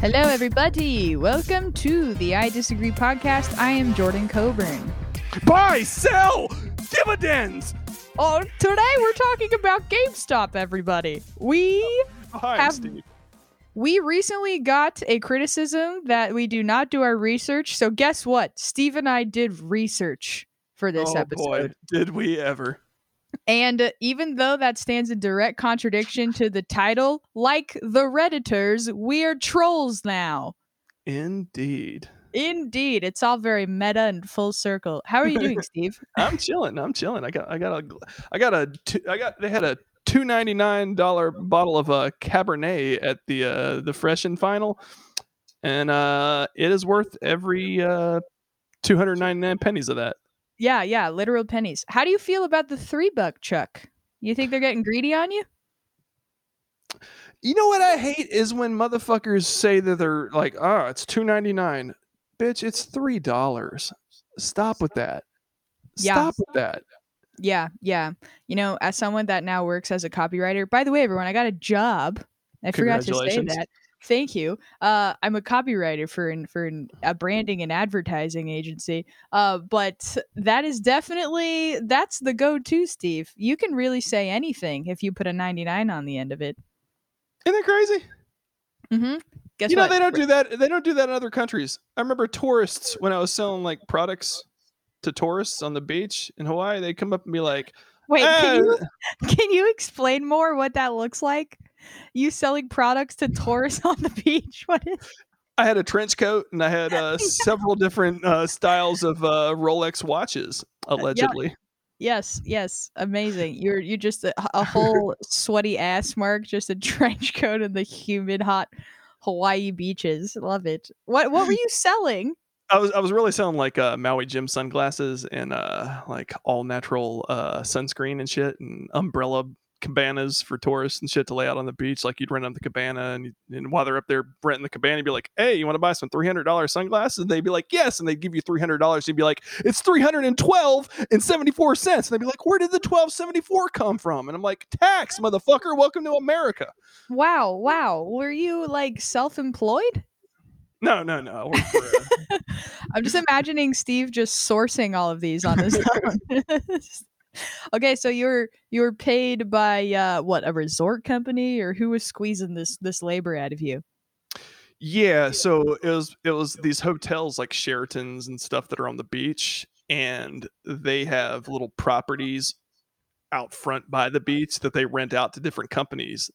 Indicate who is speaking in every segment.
Speaker 1: Hello, everybody. Welcome to the I Disagree podcast. I am Jordan Coburn.
Speaker 2: Buy, sell, dividends.
Speaker 1: Oh, today we're talking about GameStop, everybody. We
Speaker 2: Hi,
Speaker 1: Have-
Speaker 2: Steve.
Speaker 1: we recently got a criticism that we do not do our research. So guess what? Steve and I did research for this
Speaker 2: oh
Speaker 1: episode.
Speaker 2: boy, did we ever?
Speaker 1: And uh, even though that stands in direct contradiction to the title, like the Redditors, we are trolls now.
Speaker 2: Indeed.
Speaker 1: Indeed, it's all very meta and full circle. How are you doing, Steve?
Speaker 2: I'm chilling. I'm chilling. I got. I got a I got a. two- I got. They had a two ninety nine dollar bottle of uh, Cabernet at the uh, the Fresh and final, and uh, it is worth every uh, two hundred ninety nine pennies of that.
Speaker 1: Yeah, yeah, literal pennies. How do you feel about the three buck chuck? You think they're getting greedy on you?
Speaker 2: You know what I hate is when motherfuckers say that they're like, oh, it's two ninety nine. Bitch, it's three dollars. Stop with that.
Speaker 1: Yeah.
Speaker 2: Stop with that.
Speaker 1: Yeah, yeah. You know, as someone that now works as a copywriter, by the way, everyone, I got a job. I forgot to say that. Thank you. Uh, I'm a copywriter for an, for an, a branding and advertising agency. Uh, but that is definitely that's the go-to, Steve. You can really say anything if you put a 99 on the end of it.
Speaker 2: Isn't that crazy?
Speaker 1: Mm-hmm. Guess
Speaker 2: you know
Speaker 1: what?
Speaker 2: they don't do that. They don't do that in other countries. I remember tourists when I was selling like products to tourists on the beach in Hawaii. They come up and be like,
Speaker 1: Wait, can
Speaker 2: "Eh,
Speaker 1: you Can you explain more what that looks like? You selling products to tourists on the beach? What is?
Speaker 2: I had a trench coat and I had uh, several different uh, styles of uh, Rolex watches, allegedly.
Speaker 1: Yes, yes, amazing. You're you just a, a whole sweaty ass mark, just a trench coat in the humid, hot Hawaii beaches. Love it. What what were you selling?
Speaker 2: I was I was really selling like uh, Maui Jim sunglasses and uh, like all natural uh, sunscreen and shit and umbrella cabanas for tourists and shit to lay out on the beach. Like you'd rent them the cabana and, and while they're up there renting the cabana, you'd be like, "Hey, you want to buy some three hundred dollars sunglasses?" And they'd be like, "Yes," and they'd give you three hundred dollars. You'd be like, "It's three hundred and twelve and seventy four cents." And they'd be like, "Where did the twelve seventy four come from?" And I'm like, "Tax, motherfucker! Welcome to America."
Speaker 1: Wow, wow. Were you like self-employed?
Speaker 2: No, no, no. I work for, uh,
Speaker 1: I'm just imagining Steve just sourcing all of these on his own. okay, so you're you're paid by uh what, a resort company or who was squeezing this this labor out of you?
Speaker 2: Yeah, so it was it was these hotels like Sheraton's and stuff that are on the beach, and they have little properties out front by the beach that they rent out to different companies.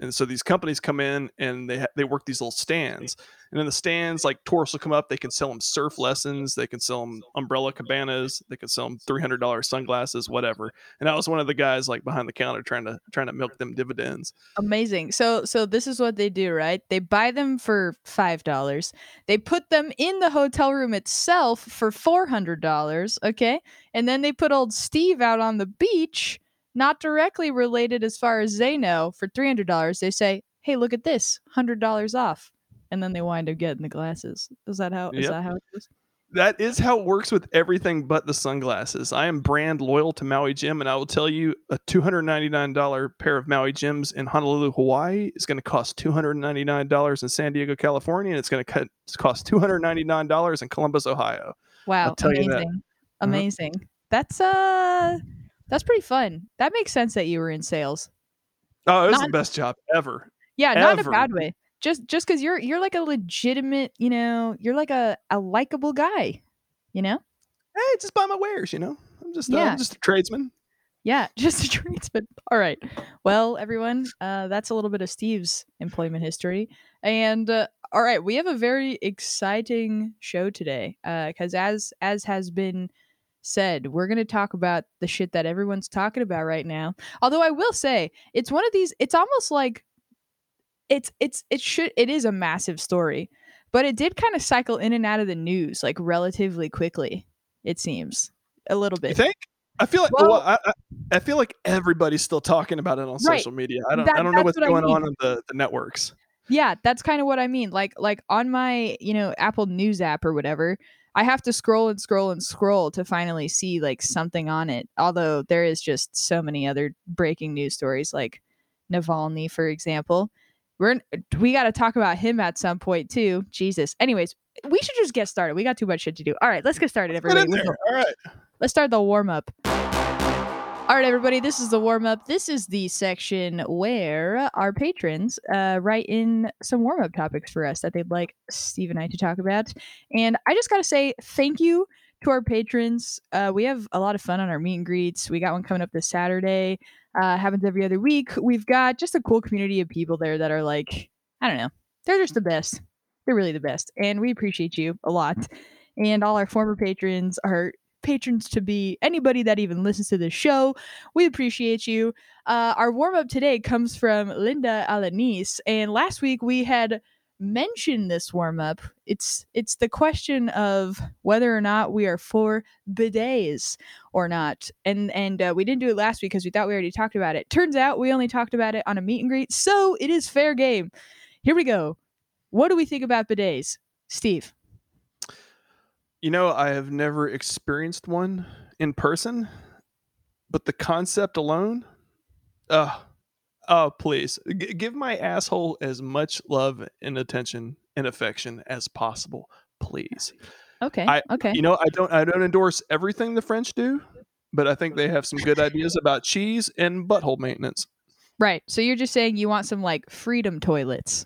Speaker 2: And so these companies come in and they ha- they work these little stands, and in the stands, like tourists will come up, they can sell them surf lessons, they can sell them umbrella cabanas, they can sell them three hundred dollars sunglasses, whatever. And I was one of the guys like behind the counter trying to trying to milk them dividends.
Speaker 1: Amazing. So so this is what they do, right? They buy them for five dollars. They put them in the hotel room itself for four hundred dollars. Okay, and then they put old Steve out on the beach, not directly related as far as they know, for three hundred dollars. They say, "Hey, look at this, hundred dollars off," and then they wind up getting the glasses. Is that how? Is
Speaker 2: Yep.
Speaker 1: that how it is?
Speaker 2: That is how it works with everything but the sunglasses. I am brand loyal to Maui Jim, and I will tell you a $299 pair of Maui Jims in Honolulu, Hawaii is going to cost $299 in San Diego, California, and it's going to cost $299 in Columbus, Ohio.
Speaker 1: Wow,
Speaker 2: tell you
Speaker 1: amazing,
Speaker 2: that.
Speaker 1: Amazing. That's uh, that's pretty fun. That makes sense that you were in sales.
Speaker 2: Oh, it was
Speaker 1: Not-
Speaker 2: the best job ever.
Speaker 1: Yeah, not in a bad way. Just just because you're you're like a legitimate, you know, you're like a a likable guy, you know.
Speaker 2: Hey, just buy my wares, you know? I'm just, uh,
Speaker 1: Yeah.
Speaker 2: I'm just a tradesman.
Speaker 1: Yeah, just a tradesman. All right. Well, everyone, uh, that's a little bit of Steve's employment history. And uh, all right, we have a very exciting show today. Because as as has been said, we're going to talk about the shit that everyone's talking about right now. Although I will say, it's one of these. It's almost like it's it's it should it is a massive story, but it did kind of cycle in and out of the news like relatively quickly. It seems a little
Speaker 2: You
Speaker 1: bit.
Speaker 2: think? I feel like
Speaker 1: Well-
Speaker 2: well, I, I, I feel like everybody's still talking about it on
Speaker 1: Right.
Speaker 2: social media. I don't
Speaker 1: That-
Speaker 2: I don't know what's
Speaker 1: what I
Speaker 2: going
Speaker 1: mean.
Speaker 2: on in the, the networks.
Speaker 1: Yeah, that's kind of what I mean. Like like on my, you know, Apple News app or whatever, I have to scroll and scroll and scroll to finally see like something on it. Although there is just so many other breaking news stories like Navalny, for example. we're we got to talk about him at some point too. Jesus. Anyways, we should just get started. We got too much shit to do. All right, let's get started, everybody.
Speaker 2: All right.
Speaker 1: Let's start the warm up. All right, everybody, this is the warm up. This is the section where our patrons uh, write in some warm up topics for us that they'd like Steve and I to talk about. And I just got to say thank you to our patrons. Uh, we have a lot of fun on our meet and greets. We got one coming up this Saturday. Uh, happens every other week. We've got just a cool community of people there that are like, I don't know, they're just the best. They're really the best. And we appreciate you a lot. And all our former patrons are patrons to be anybody that even listens to the show. We appreciate you. Uh, our warm up today comes from Linda Alanis, and last week we had mentioned this warm up. It's it's the question of whether or not we are for bidets or not, and and uh, we didn't do it last week because we thought we already talked about it. Turns out we only talked about it on a meet and greet, so it is fair game. Here we go. What do we think about bidets, Steve?
Speaker 2: You know, I have never experienced one in person, but the concept alone, uh, oh, please G- give my asshole as much love and attention and affection as possible, please.
Speaker 1: Okay.
Speaker 2: I-
Speaker 1: okay.
Speaker 2: You know, I don't, I don't endorse everything the French do, but I think they have some good ideas about cheese and butthole maintenance.
Speaker 1: Right. So you're just saying you want some like freedom toilets.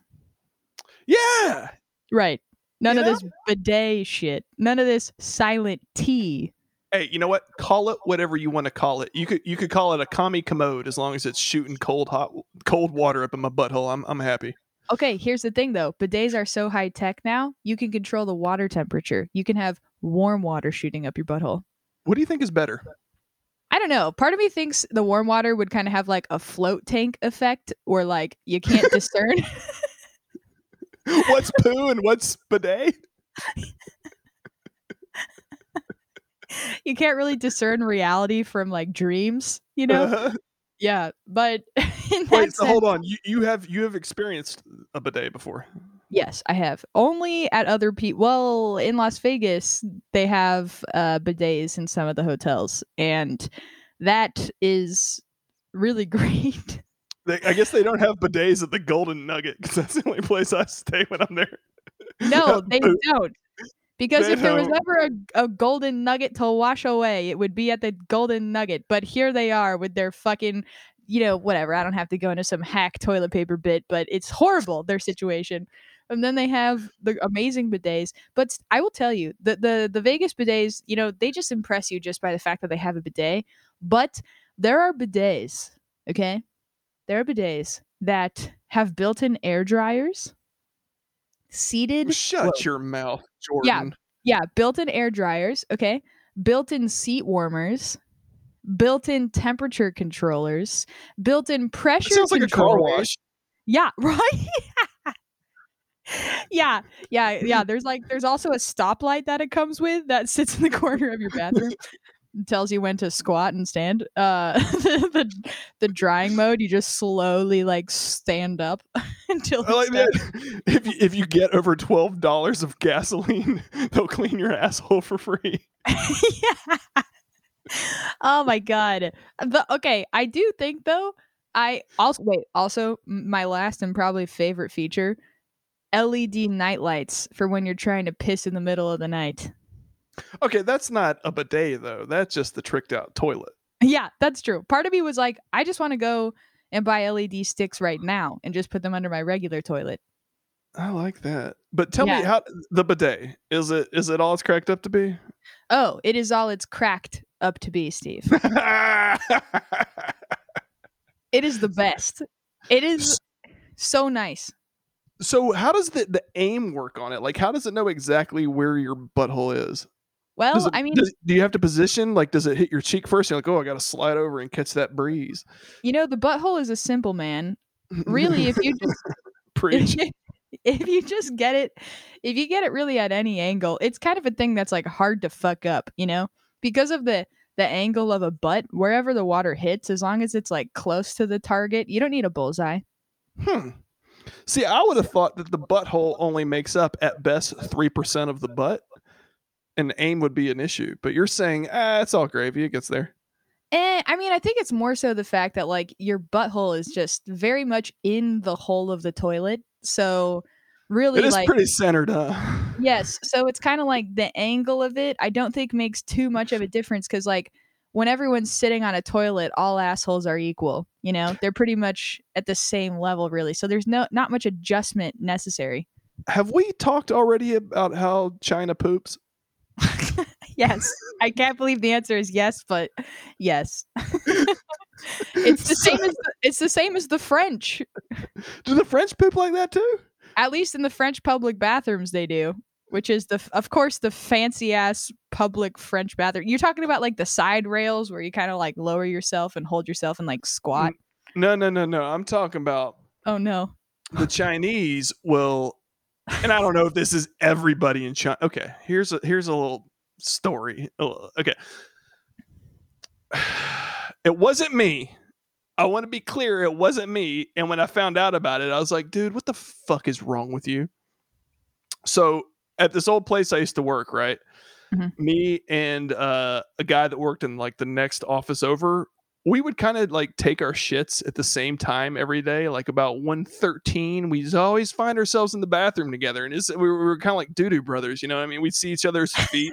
Speaker 2: Yeah,
Speaker 1: Right. None
Speaker 2: You
Speaker 1: of
Speaker 2: know?
Speaker 1: this bidet shit. None of this silent tea.
Speaker 2: hey, you know what? Call it whatever you want to call it. You could you could call it a commie commode as long as it's shooting cold hot cold water up in my butthole. I'm I'm happy.
Speaker 1: Okay, here's the thing though. Bidets are so high tech now, you can control the water temperature. You can have warm water shooting up your butthole.
Speaker 2: What do you think is better?
Speaker 1: I don't know. Part of me thinks the warm water would kind of have like a float tank effect where like you can't discern.
Speaker 2: what's poo and what's bidet?
Speaker 1: you can't really discern reality from like dreams, you know?
Speaker 2: Uh,
Speaker 1: Yeah, but
Speaker 2: wait, so hold on. You you have you have experienced a bidet before.
Speaker 1: Yes, I have. Only at other people. Well, in Las Vegas, they have uh, bidets in some of the hotels, and that is really great.
Speaker 2: They, I guess they don't have bidets at the Golden Nugget because that's the only place I stay when I'm there.
Speaker 1: no, they don't. Because
Speaker 2: They
Speaker 1: if there was
Speaker 2: don't.
Speaker 1: ever a, a golden nugget to wash away, it would be at the golden nugget. But here they are with their fucking, you know, whatever. I don't have to go into some hack toilet paper bit, but it's horrible, their situation. And then they have the amazing bidets. But I will tell you, the, the, the Vegas bidets, you know, they just impress you just by the fact that they have a bidet. But there are bidets, okay? There are bidets that have built in air dryers, seated
Speaker 2: Shut
Speaker 1: Whoa.
Speaker 2: your mouth, Jordan.
Speaker 1: yeah, yeah, built-in air dryers, okay? Built-in seat warmers, built-in temperature controllers, built-in pressure
Speaker 2: sounds like a car wash.
Speaker 1: Yeah, right? yeah, yeah, yeah. There's like there's also a stoplight that it comes with that sits in the corner of your bathroom. Tells you when to squat and stand. Uh, the, the the drying mode, you just slowly like stand up until
Speaker 2: I like that. If you, if you get over twelve dollars of gasoline, they'll clean your asshole for free.
Speaker 1: yeah. Oh my god. The, okay, I do think though. I also wait. Also, my last and probably favorite feature: LED night lights for when you're trying to piss in the middle of the night.
Speaker 2: Okay, that's not a bidet though. That's just the tricked out toilet.
Speaker 1: Yeah, that's true. Part of me was like, I just want to go and buy LED sticks right now and just put them under my regular toilet.
Speaker 2: I like that. But tell me how the bidet is it is it all it's cracked up to be?
Speaker 1: Oh, it is all it's cracked up to be, Steve. It is the best. It is so nice.
Speaker 2: so how does the, the aim work on it? Like how does it know exactly where your butthole is?
Speaker 1: Well,
Speaker 2: it-
Speaker 1: I mean,
Speaker 2: does- do you have to position? Like, does it hit your cheek first? You're like, oh, I got to slide over and catch that breeze.
Speaker 1: you know, the butthole is a simple man. Really, if you just
Speaker 2: preach,
Speaker 1: if you just get it if you get it really at any angle it's kind of a thing that's like hard to fuck up you know because of the the angle of a butt wherever the water hits as long as it's like close to the target you don't need a bullseye
Speaker 2: hmm. See, I would have thought that the butthole only makes up at best three percent of the butt, and aim would be an issue. But you're saying, ah, it's all gravy. It gets there.
Speaker 1: Eh, I mean, I think it's more so the fact that like your butthole is just very much in the hole of the toilet. So really
Speaker 2: It is
Speaker 1: like
Speaker 2: pretty centered, up.
Speaker 1: Yes. So it's kind of like the angle of it, I don't think makes too much of a difference because, like, when everyone's sitting on a toilet, all assholes are equal. You know, they're pretty much at the same level, really. So there's no not much adjustment necessary.
Speaker 2: Have we talked already about how China poops?
Speaker 1: yes, I can't believe the answer is yes, but yes. it's the same as the, it's the same as the French.
Speaker 2: Do the French poop like that too?
Speaker 1: At least in the French public bathrooms, they do. Which is the, of course, the fancy ass public French bathroom. You're talking about like the side rails where you kind of like lower yourself and hold yourself and like squat.
Speaker 2: No, no, no, no. I'm talking about
Speaker 1: Oh no.
Speaker 2: the Chinese will, and I don't know if this is everybody in China. Okay, here's a here's a little story. Okay, it wasn't me. I want to be clear, it wasn't me. And when I found out about it, I was like, dude, what the fuck is wrong with you? So at this old place I used to work, right?
Speaker 1: Mhm.
Speaker 2: Me and uh, a guy that worked in like the next office over, we would kind of like take our shits at the same time every day, like about 1.13. We'd always find ourselves in the bathroom together. And it's, we were, kind of like doo-doo brothers, you know what I mean? We'd see each other's feet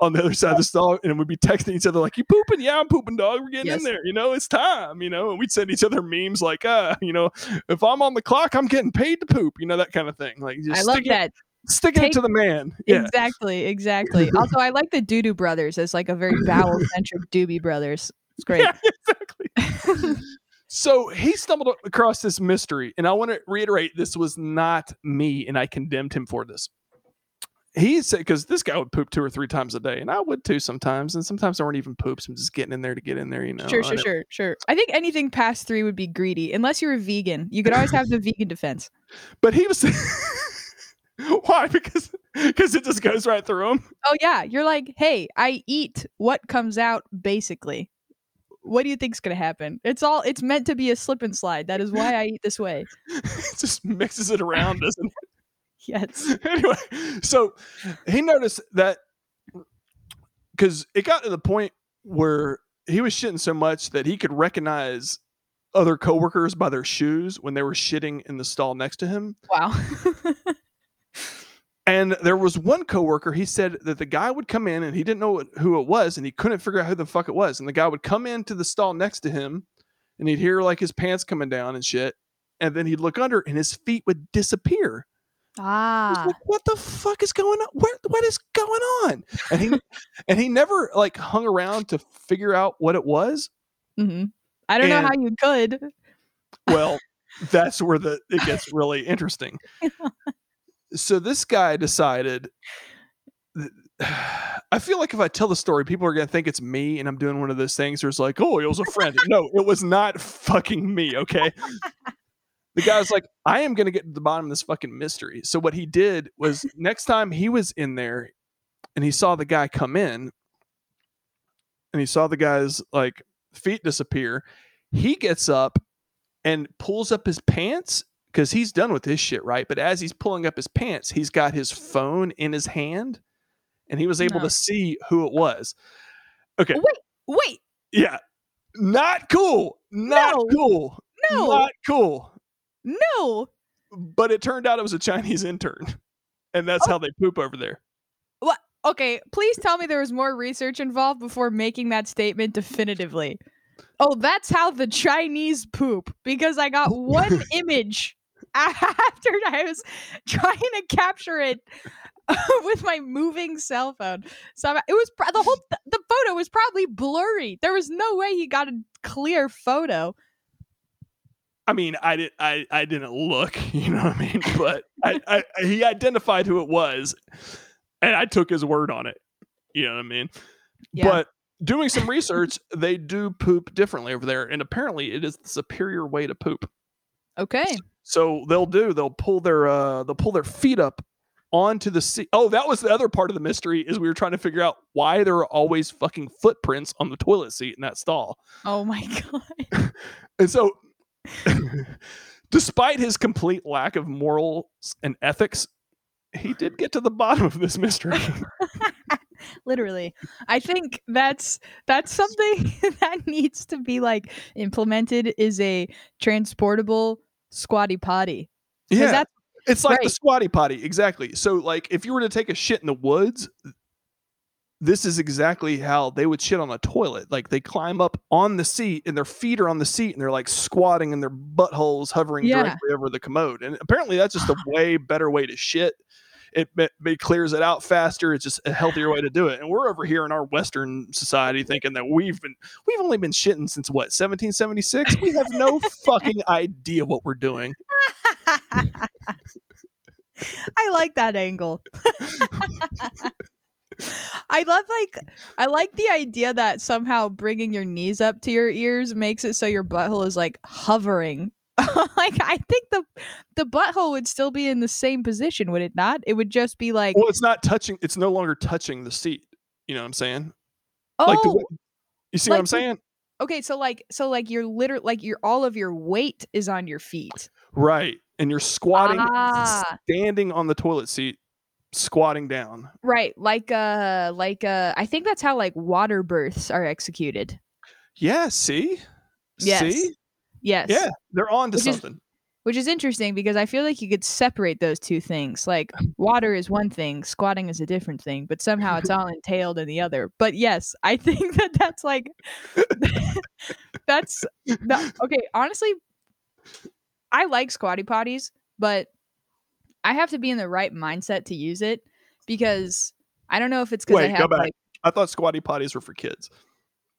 Speaker 2: on the other side of the stall and we'd be texting each other like, you pooping? Yeah, I'm pooping, dog. We're getting
Speaker 1: Yes.
Speaker 2: in there. You know, it's time, you know? And we'd send each other memes like, uh, you know, if I'm on the clock, I'm getting paid to poop, you know, that kind of thing. Like just
Speaker 1: I love
Speaker 2: sticking,
Speaker 1: that.
Speaker 2: sticking it to the man. Yeah.
Speaker 1: Exactly, exactly. also, I like the Doodoo brothers as like a very bowel centric Doobie brothers. It's great.
Speaker 2: Yeah, exactly. so he stumbled across this mystery, and I want to reiterate this was not me, and I condemned him for this. He said, because this guy would poop two or three times a day, and I would too sometimes, and sometimes there weren't even poops. I'm just getting in there to get in there, you know.
Speaker 1: Sure, sure, sure, sure. I think anything past three would be greedy, unless you're a vegan. You could always have the vegan defense.
Speaker 2: But he was. Why? Because because it just goes right through him.
Speaker 1: Oh yeah, you're like, hey, I eat what comes out. Basically, what do you think's gonna happen? It's all. It's meant to be a slip and slide. That is why I eat this way.
Speaker 2: it just mixes it around, doesn't it?
Speaker 1: Yes.
Speaker 2: anyway, so he noticed that because it got to the point where he was shitting so much that he could recognize other coworkers by their shoes when they were shitting in the stall next to him.
Speaker 1: Wow.
Speaker 2: And there was one coworker, he said that the guy would come in and he didn't know who it was and he couldn't figure out who the fuck it was. And the guy would come into the stall next to him and he'd hear like his pants coming down and shit. And then he'd look under and his feet would disappear.
Speaker 1: Ah.
Speaker 2: like, what the fuck is going on? Where what is going on? And he and he never like hung around to figure out what it was.
Speaker 1: hmm I don't know how you could.
Speaker 2: Well, that's where the it gets really interesting. So this guy decided I feel like if I tell the story, people are gonna think it's me and I'm doing one of those things where it's like, oh, it was a friend. no, it was not fucking me, okay? The guy's like, I am gonna get to the bottom of this fucking mystery. So what he did was next time he was in there and he saw the guy come in and he saw the guy's like feet disappear, he gets up and pulls up his pants because he's done with his shit, right? But as he's pulling up his pants, he's got his phone in his hand and he was able
Speaker 1: No.
Speaker 2: to see who it was. Okay.
Speaker 1: Wait, wait,
Speaker 2: Yeah. Not cool. Not
Speaker 1: No.
Speaker 2: cool.
Speaker 1: no,
Speaker 2: Not cool.
Speaker 1: no.
Speaker 2: But it turned out it was a Chinese intern. And that's
Speaker 1: Oh.
Speaker 2: how they poop over there. What?
Speaker 1: Okay, please tell me there was more research involved before making that statement definitively. Oh, that's how the Chinese poop because I got one image after I was trying to capture it with my moving cell phone. So it was the whole the photo was probably blurry. There was no way he got a clear photo.
Speaker 2: I mean, I did I, I didn't look, you know what I mean? But I, I he identified who it was and I took his word on it. You know what I mean?
Speaker 1: Yeah.
Speaker 2: But doing some research, they do poop differently over there, and apparently it is the superior way to poop.
Speaker 1: Okay.
Speaker 2: So they'll do they'll pull their uh they'll pull their feet up onto the seat. Oh, that was the other part of the mystery is we were trying to figure out why there are always fucking footprints on the toilet seat in that stall.
Speaker 1: Oh my god.
Speaker 2: And so despite his complete lack of morals and ethics, he did get to the bottom of this mystery.
Speaker 1: Literally. I think that's that's something that needs to be like implemented is a transportable squatty potty.
Speaker 2: Yeah, it's like the squatty potty, exactly. So, like, if you were to take a shit in the woods, this is exactly how they would shit on a toilet. Like, they climb up on the seat, and their feet are on the seat, and they're, like, squatting, and their buttholes hovering
Speaker 1: Yeah.
Speaker 2: directly over the commode, and apparently that's just a way better way to shit. It it it clears it out faster, it's just a healthier way to do it, and we're over here in our Western society thinking that we've been we've only been shitting since, what, 1776? We have no fucking idea what we're doing.
Speaker 1: I like that angle. I love like I like the idea that somehow bringing your knees up to your ears makes it so your butthole is like hovering. like I think the the butthole would still be in the same position, would it not? It would just be like,
Speaker 2: Well, it's not touching it's no longer touching the seat, you know what I'm saying?
Speaker 1: oh,
Speaker 2: Like, the you see what I'm saying?
Speaker 1: okay. So like, so like you're literally like your all of your weight is on your feet.
Speaker 2: Right, and you're squatting,
Speaker 1: Ah.
Speaker 2: standing on the toilet seat, squatting down.
Speaker 1: Right, like uh, like uh, I think that's how like water births are executed.
Speaker 2: Yeah, see?
Speaker 1: Yes.
Speaker 2: See?
Speaker 1: Yes.
Speaker 2: Yeah, they're on to
Speaker 1: Which is-
Speaker 2: something.
Speaker 1: Which is interesting because I feel like you could separate those two things. Like water is one thing, squatting is a different thing, but somehow it's all entailed in the other. But yes, I think that that's like that's that, okay. Honestly, I like squatty potties, but I have to be in the right mindset to use it because I don't know if it's because I have
Speaker 2: back.
Speaker 1: like
Speaker 2: I thought squatty potties were for kids.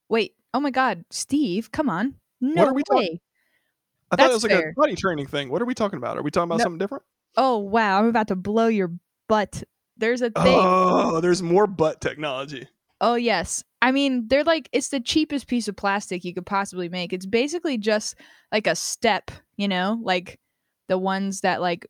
Speaker 1: wait. Oh my god, Steve, come on, no
Speaker 2: are we
Speaker 1: way.
Speaker 2: talking- I thought it was like
Speaker 1: fair.
Speaker 2: a potty training thing. What are we talking about? Are we talking about
Speaker 1: No.
Speaker 2: something different?
Speaker 1: Oh wow, I'm about to blow your butt. There's a thing.
Speaker 2: Oh, there's more butt technology.
Speaker 1: Oh yes. I mean, they're like it's the cheapest piece of plastic you could possibly make. It's basically just like a step, you know, like the ones that like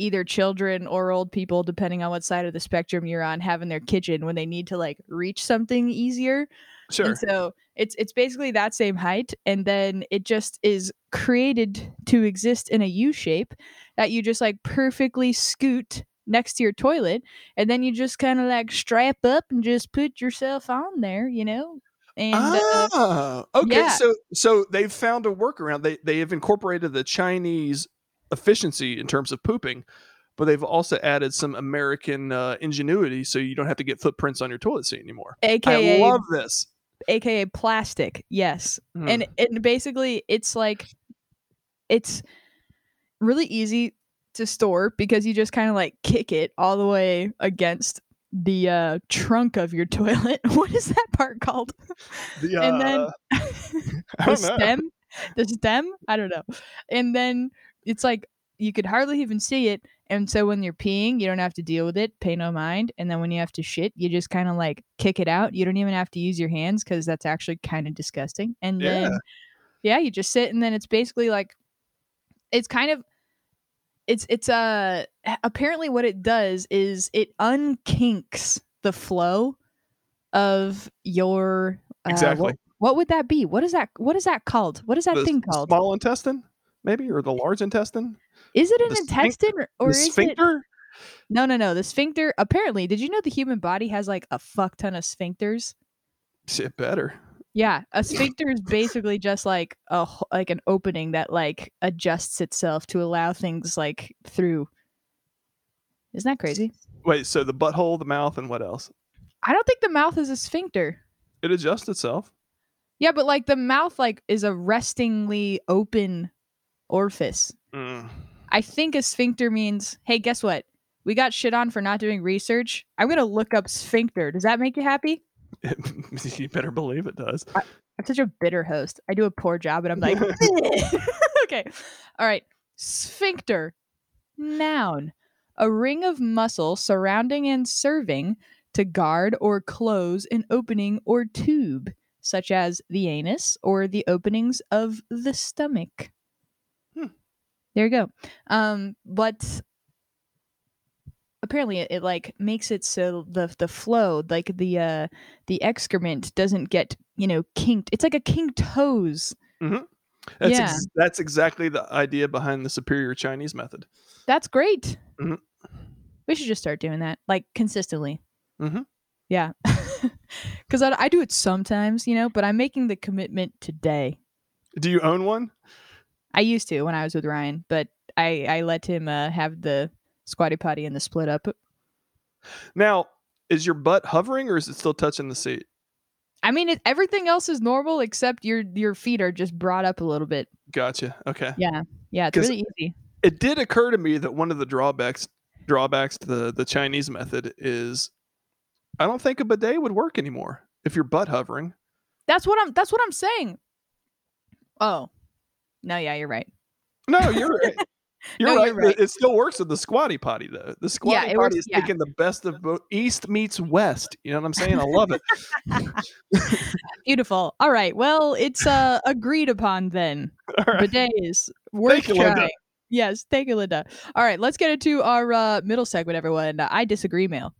Speaker 1: either children or old people depending on what side of the spectrum you're on have in their kitchen when they need to like reach something easier.
Speaker 2: Sure.
Speaker 1: And so it's it's basically that same height and then it just is created to exist in a U shape that you just like perfectly scoot next to your toilet and then you just kind of like strap up and just put yourself on there, you know? And uh,
Speaker 2: ah, okay.
Speaker 1: yeah.
Speaker 2: So so they've found a workaround. They they have incorporated the Chinese efficiency in terms of pooping, but they've also added some American uh, ingenuity, so you don't have to get footprints on your toilet seat anymore.
Speaker 1: aka
Speaker 2: I love this.
Speaker 1: Aka plastic. Yes.
Speaker 2: Mm.
Speaker 1: and and basically it's like it's really easy to store because you just kind of like kick it all the way against the uh trunk of your toilet what is that part called
Speaker 2: the,
Speaker 1: and then
Speaker 2: uh,
Speaker 1: the
Speaker 2: know.
Speaker 1: stem the stem i don't know and then it's like you could hardly even see it and so when you're peeing you don't have to deal with it pay no mind and then when you have to shit you just kind of like kick it out you don't even have to use your hands because that's actually kind of disgusting and
Speaker 2: Yeah.
Speaker 1: then yeah you just sit and then it's basically like it's kind of it's it's uh apparently what it does is it unkinks the flow of your uh,
Speaker 2: Exactly.
Speaker 1: what, what would that be what is that what is that called what is that
Speaker 2: the
Speaker 1: thing called
Speaker 2: small intestine, maybe, or the large intestine.
Speaker 1: Is it an
Speaker 2: the
Speaker 1: intestine or, or
Speaker 2: the
Speaker 1: is it no no no the sphincter apparently did you know the human body has like a fuck ton of sphincters
Speaker 2: Shit, better.
Speaker 1: Yeah, a sphincter is basically just like a like an opening that like adjusts itself to allow things like through. Isn't that crazy?
Speaker 2: Wait, so the butthole, the mouth, and what else?
Speaker 1: I don't think the mouth is a sphincter.
Speaker 2: It adjusts itself.
Speaker 1: Yeah, but like the mouth like is a restingly open orifice.
Speaker 2: Mm.
Speaker 1: I think a sphincter means, hey, guess what? We got shit on for not doing research. I'm gonna look up sphincter. Does that make you happy?
Speaker 2: you better believe it does.
Speaker 1: I'm such a bitter host. I do a poor job and I'm like, okay. All right. Sphincter. Noun. A ring of muscle surrounding and serving to guard or close an opening or tube, such as the anus or the openings of the stomach. There you go. Um, but apparently it, it like makes it so the the flow, like the uh the excrement doesn't get, you know, kinked. It's like a kinked hose.
Speaker 2: That's
Speaker 1: Yeah.
Speaker 2: ex- that's exactly the idea behind the superior Chinese method.
Speaker 1: That's great.
Speaker 2: Mhm.
Speaker 1: We should just start doing that like consistently.
Speaker 2: Mhm.
Speaker 1: Yeah. Because I, I do it sometimes, you know, but I'm making the commitment today.
Speaker 2: Do you own one?
Speaker 1: I used to when I was with Ryan, but I, I let him uh, have the squatty potty and the split up.
Speaker 2: Now, is your butt hovering or is it still touching the seat?
Speaker 1: I mean, it, everything else is normal except your your feet are just brought up a little bit.
Speaker 2: Gotcha. Okay.
Speaker 1: Yeah, yeah, it's really easy.
Speaker 2: It did occur to me that one of the drawbacks drawbacks to the the Chinese method is I don't think a bidet would work anymore if your butt hovering.
Speaker 1: That's what I'm. That's what I'm saying. Oh, no, yeah, you're right.
Speaker 2: No, you're right. You're,
Speaker 1: No,
Speaker 2: right.
Speaker 1: you're right.
Speaker 2: It- It still works with the squatty potty though. The squatty
Speaker 1: it
Speaker 2: potty
Speaker 1: works-
Speaker 2: is
Speaker 1: yeah.
Speaker 2: taking the best of both East meets West. You know what I'm saying? I love it.
Speaker 1: Beautiful. All right. Well, it's uh agreed upon then.
Speaker 2: All right.
Speaker 1: Bidets worth
Speaker 2: you, Linda.
Speaker 1: Yes, thank you, Linda. All right, let's get into our uh, middle segment, everyone. I disagree mail.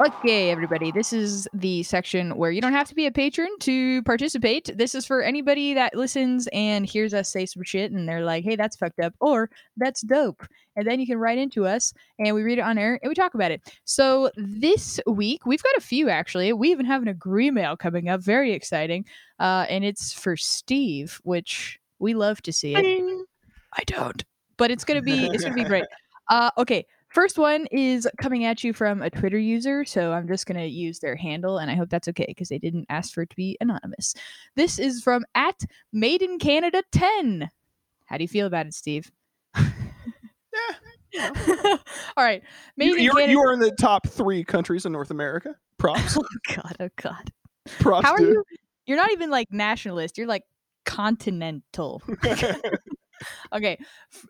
Speaker 1: Okay, everybody. This is the section where you don't have to be a patron to participate. This is for anybody that listens and hears us say some shit and they're like, hey, that's fucked up or that's dope. And then you can write into us and we read it on air and we talk about it. So this week, we've got a few actually. We even have an agree mail coming up. Very exciting. Uh, and it's for Steve, which we love to see it. I don't. But it's gonna be it's gonna be great. Uh okay. First one is coming at you from a Twitter user, so I'm just gonna use their handle, and I hope that's okay because they didn't ask for it to be anonymous. This is from at Made in Canada 10. How do you feel about it, Steve?
Speaker 2: Yeah.
Speaker 1: All right. Made
Speaker 2: You,
Speaker 1: Canada.
Speaker 2: you are in the top three countries in North America. Props.
Speaker 1: Oh god, oh god.
Speaker 2: Props.
Speaker 1: How are
Speaker 2: dude.
Speaker 1: you? You're not even like nationalist. You're like continental. Okay.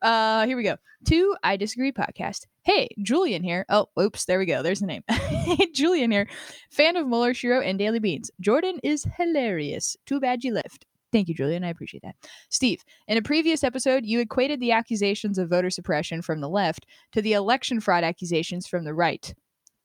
Speaker 1: Uh here we go. Two I disagree podcast. Hey, Julian here. Oh, oops, there we go. There's the name. hey, Julian here. Fan of Mueller, She Wrote, and Daily Beans. Jordan is hilarious. Too bad you left. Thank you, Julian. I appreciate that. Steve, in a previous episode, you equated the accusations of voter suppression from the left to the election fraud accusations from the right.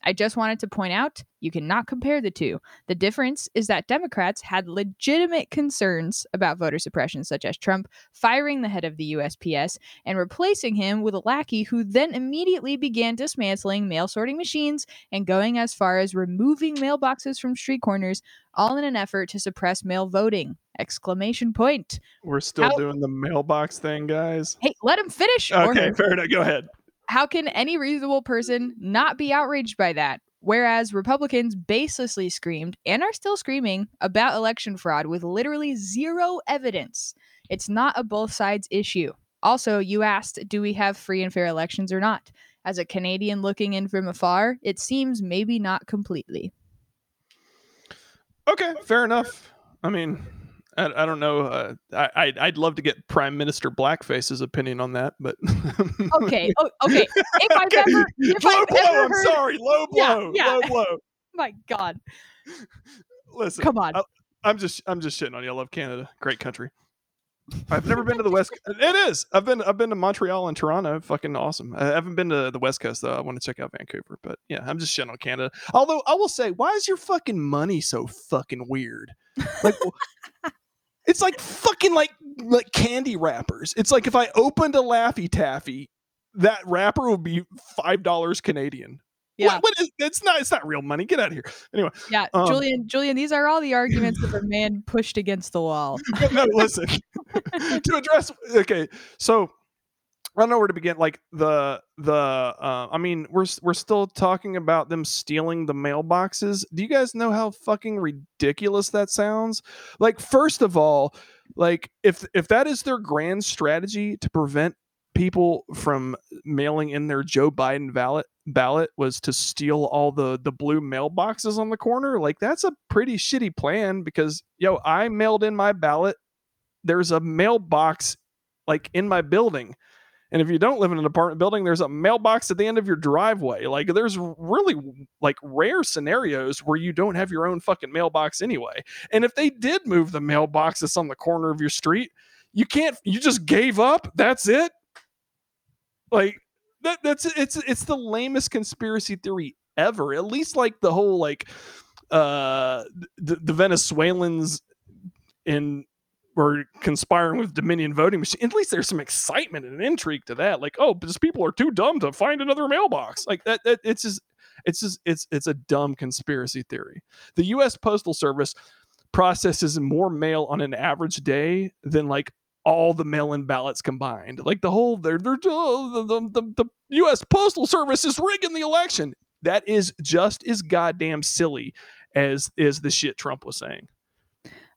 Speaker 1: I just wanted to point out you cannot compare the two. The difference is that Democrats had legitimate concerns about voter suppression, such as Trump firing the head of the USPS and replacing him with a lackey who then immediately began dismantling mail sorting machines and going as far as removing mailboxes from street corners, all in an effort to suppress mail voting. Exclamation point.
Speaker 2: We're still
Speaker 1: How-
Speaker 2: doing the mailbox thing, guys.
Speaker 1: Hey, let him finish.
Speaker 2: Okay, fair enough. Go ahead.
Speaker 1: How can any reasonable person not be outraged by that? Whereas Republicans baselessly screamed and are still screaming about election fraud with literally zero evidence. It's not a both sides issue. Also, you asked, do we have free and fair elections or not? As a Canadian looking in from afar, it seems maybe not completely.
Speaker 2: Okay, fair enough. I mean, I, I don't know. Uh, I I'd, I'd love to get Prime Minister Blackface's opinion on that, but
Speaker 1: Okay, oh, okay. If I've
Speaker 2: Okay.
Speaker 1: ever, if
Speaker 2: low
Speaker 1: I've
Speaker 2: blow.
Speaker 1: ever
Speaker 2: I'm sorry, low blow,
Speaker 1: Yeah, yeah.
Speaker 2: low blow.
Speaker 1: my God,
Speaker 2: Listen,
Speaker 1: come on.
Speaker 2: I- I'm just I'm just shitting on you. I love Canada, great country. I've never been to the west. It is. I've been I've been to Montreal and Toronto. Fucking awesome. I haven't been to the west coast though. I want to check out Vancouver, but yeah, I'm just shitting on Canada. Although I will say, why is your fucking money so fucking weird? Like. It's like fucking like like candy wrappers. It's like if I opened a Laffy Taffy, that wrapper would be five dollars Canadian.
Speaker 1: Yeah.
Speaker 2: What, what is? It's not. It's not real money. Get out of here. Anyway,
Speaker 1: Yeah,
Speaker 2: Um,
Speaker 1: Julian, Julian, these are all the arguments of a man pushed against the wall.
Speaker 2: no, listen. to address, okay, so I don't know where to begin. Like the the, uh, I mean, we're we're still talking about them stealing the mailboxes. Do you guys know how fucking ridiculous that sounds? Like, first of all, like if if that is their grand strategy to prevent people from mailing in their Joe Biden ballot ballot was to steal all the the blue mailboxes on the corner like that's a pretty shitty plan because yo I mailed in my ballot there's a mailbox like in my building and if you don't live in an apartment building there's a mailbox at the end of your driveway. Like there's really like rare scenarios where you don't have your own fucking mailbox anyway. And if they did move the mailbox that's on the corner of your street you can't you just gave up? That's it? Like that that's it's it's the lamest conspiracy theory ever. At least like the whole like uh the, the venezuelans in were conspiring with dominion voting machine at least there's some excitement and intrigue to that like oh because people are too dumb to find another mailbox like that, that it's just It's just it's it's a dumb conspiracy theory. The U.S. Postal Service processes more mail on an average day than like all the mail-in ballots combined. Like the whole they're, they're uh, the, the, the U.S. Postal Service is rigging the election. That is just as goddamn silly as is the shit Trump was saying.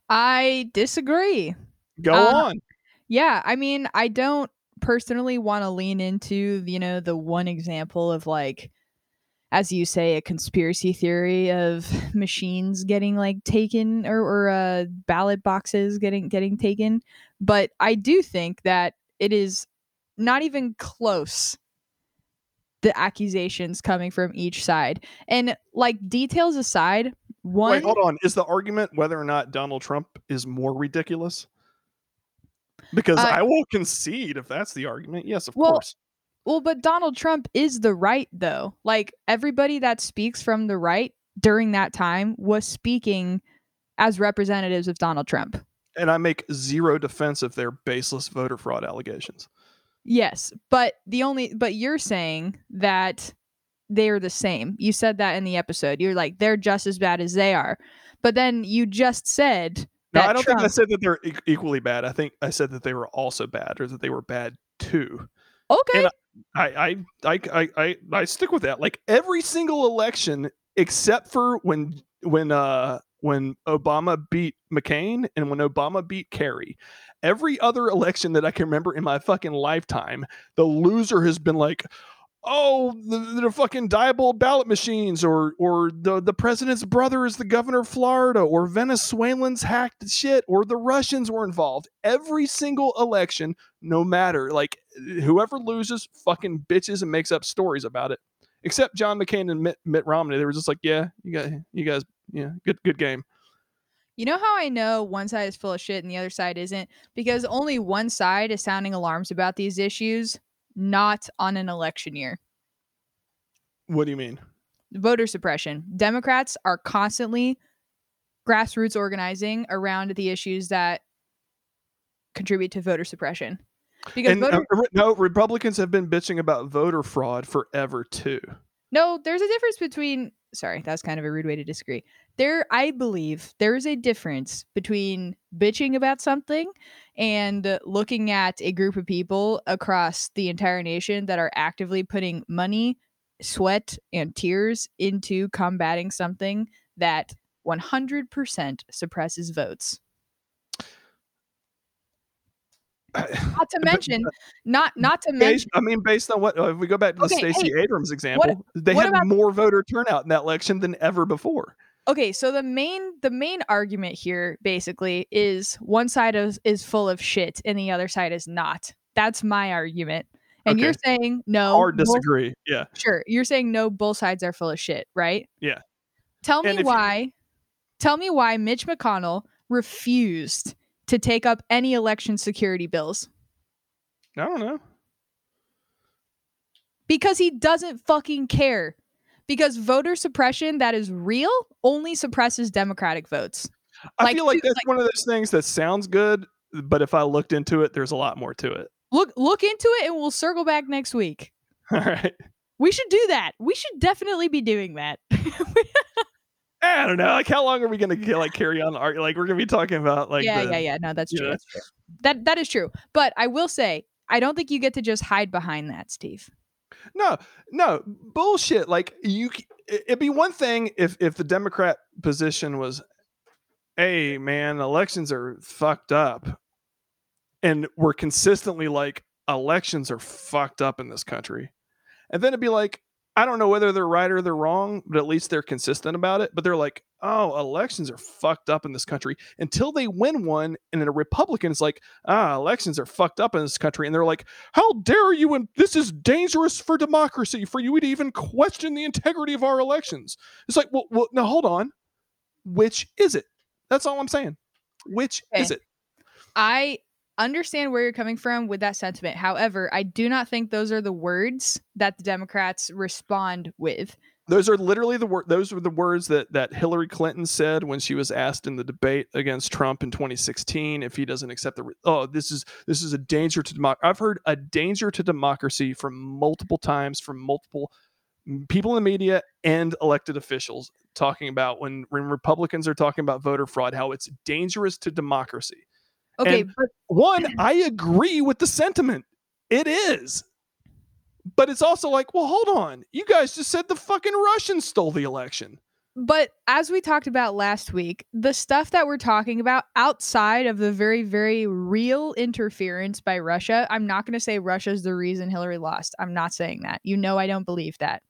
Speaker 1: I disagree.
Speaker 2: Go
Speaker 1: Uh,
Speaker 2: on.
Speaker 1: Yeah, I mean, I don't personally want to lean into, you know, the one example of like as you say a conspiracy theory of machines getting like taken or, or uh ballot boxes getting getting taken, but I do think that it is not even close the accusations coming from each side. And like details aside, one
Speaker 2: Wait, hold on. Is the argument whether or not Donald Trump is more ridiculous? Because
Speaker 1: Uh,
Speaker 2: I will concede if that's the argument. Yes, of
Speaker 1: Well,
Speaker 2: course.
Speaker 1: Well, but Donald Trump is the right, though. Like everybody that speaks from the right during that time was speaking as representatives of Donald Trump.
Speaker 2: And I make zero defense of their baseless voter fraud allegations.
Speaker 1: Yes, but the only but you're saying that they're the same. You said that in the episode. You're like they're just as bad as they are. But then you just said
Speaker 2: No, I don't think I said that they're e- equally bad. I think I said that they were also bad or that they were bad too.
Speaker 1: Okay.
Speaker 2: and I I I I I, I stick with that. Like every single election except for when when uh when Obama beat McCain and when Obama beat Kerry. Every other election that I can remember in my fucking lifetime, the loser has been like, "Oh, the, the fucking diabolical ballot machines," or or the the president's brother is the governor of Florida, or Venezuelans hacked shit, or the Russians were involved. Every single election, no matter like whoever loses, fucking bitches and makes up stories about it. Except John McCain and Mitt, Mitt Romney, they were just like, "Yeah, you got you guys, yeah, good good game."
Speaker 1: You know how I know one side is full of shit and the other side isn't? Because only one side is sounding alarms about these issues, not on an election year.
Speaker 2: What do you mean?
Speaker 1: voter suppression. Democrats are constantly grassroots organizing around the issues that contribute to voter suppression. Because
Speaker 2: And
Speaker 1: voter,
Speaker 2: uh, no, Republicans have been bitching about voter fraud forever too.
Speaker 1: no, there's a difference between sorry, that's kind of a rude way to disagree. There I believe there is a difference between bitching about something and looking at a group of people across the entire nation that are actively putting money, sweat, and tears into combating something that 100% suppresses votes. Not to mention, not not to mention,
Speaker 2: I mean, based on what uh, if we go back to the
Speaker 1: Okay,
Speaker 2: Stacey Abrams example, they
Speaker 1: what
Speaker 2: had
Speaker 1: about-
Speaker 2: more voter turnout in that election than ever before.
Speaker 1: okay, so the main the main argument here basically is one side is, is full of shit and the other side is not. That's my argument. And you're saying no. Both-
Speaker 2: disagree. Yeah.
Speaker 1: Sure. You're saying no, both sides are full of shit, right?
Speaker 2: Yeah.
Speaker 1: Tell me
Speaker 2: if you-
Speaker 1: why. Tell me why Mitch McConnell refused to take up any election security bills.
Speaker 2: I don't know.
Speaker 1: Because he doesn't fucking care. Because voter suppression that is real only suppresses Democratic votes.
Speaker 2: I
Speaker 1: Like,
Speaker 2: feel like that's
Speaker 1: like-
Speaker 2: one of those things that sounds good, but if I looked into it, there's a lot more to it.
Speaker 1: Look look into it and we'll circle back next week.
Speaker 2: All right.
Speaker 1: We should do that. We should definitely be doing that.
Speaker 2: I don't know. Like, how long are we gonna get, like carry on? Ar- Like, we're gonna be talking about like
Speaker 1: yeah,
Speaker 2: the,
Speaker 1: yeah, yeah. No, that's true.
Speaker 2: know?
Speaker 1: That's true. That that is true. But I will say, I don't think you get to just hide behind that, Steve.
Speaker 2: No, no bullshit. Like you, it- it'd be one thing if if the Democrat position was, "Hey, man, elections are fucked up," and we're consistently like, "Elections are fucked up in this country," and then it'd be like, I don't know whether they're right or they're wrong, but at least they're consistent about it. But they're like, "Oh, elections are fucked up in this country," until they win one, and then a Republican is like, "Ah, elections are fucked up in this country," and they're like, how dare you? And this is dangerous for democracy for you to even question the integrity of our elections. It's like, well, well now hold on. Which is it? That's all I'm saying. Which is it?
Speaker 1: I understand where you're coming from with that sentiment. However, I do not think those are the words that the Democrats respond with.
Speaker 2: Those are literally the word. Those were the words that that Hillary Clinton said when she was asked in the debate against Trump in 2016 if he doesn't accept the. re- Oh, this is this is a danger to democracy. I've heard a danger to democracy from multiple times from multiple people in the media and elected officials talking about when, when Republicans are talking about voter fraud, how it's dangerous to democracy.
Speaker 1: Okay,
Speaker 2: And
Speaker 1: but
Speaker 2: one, I agree with the sentiment. It is. But it's also like, well, hold on. You guys just said the fucking Russians stole the election.
Speaker 1: But as we talked about last week, the stuff that we're talking about outside of the very, very real interference by Russia, I'm not going to say Russia's the reason Hillary lost. I'm not saying that. You know, I don't believe that.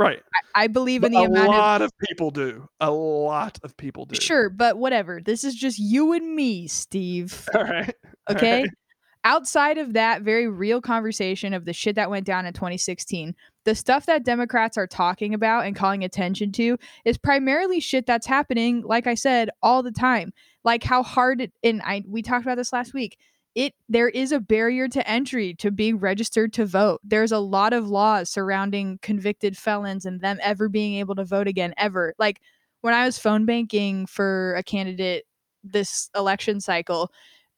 Speaker 2: Right.
Speaker 1: I believe
Speaker 2: But
Speaker 1: in the
Speaker 2: a
Speaker 1: amount of.
Speaker 2: lot of people do. A lot of people do.
Speaker 1: Sure, but whatever. This is just you and me, Steve.
Speaker 2: All right.
Speaker 1: Okay.
Speaker 2: right.
Speaker 1: Outside of that very real conversation of the shit that went down in 2016, the stuff that Democrats are talking about and calling attention to is primarily shit that's happening, like I said, all the time. Like how hard it, and I we talked about this last week. It there is a barrier to entry to being registered to vote. There's a lot of laws surrounding convicted felons and them ever being able to vote again ever. Like when I was phone banking for a candidate this election cycle,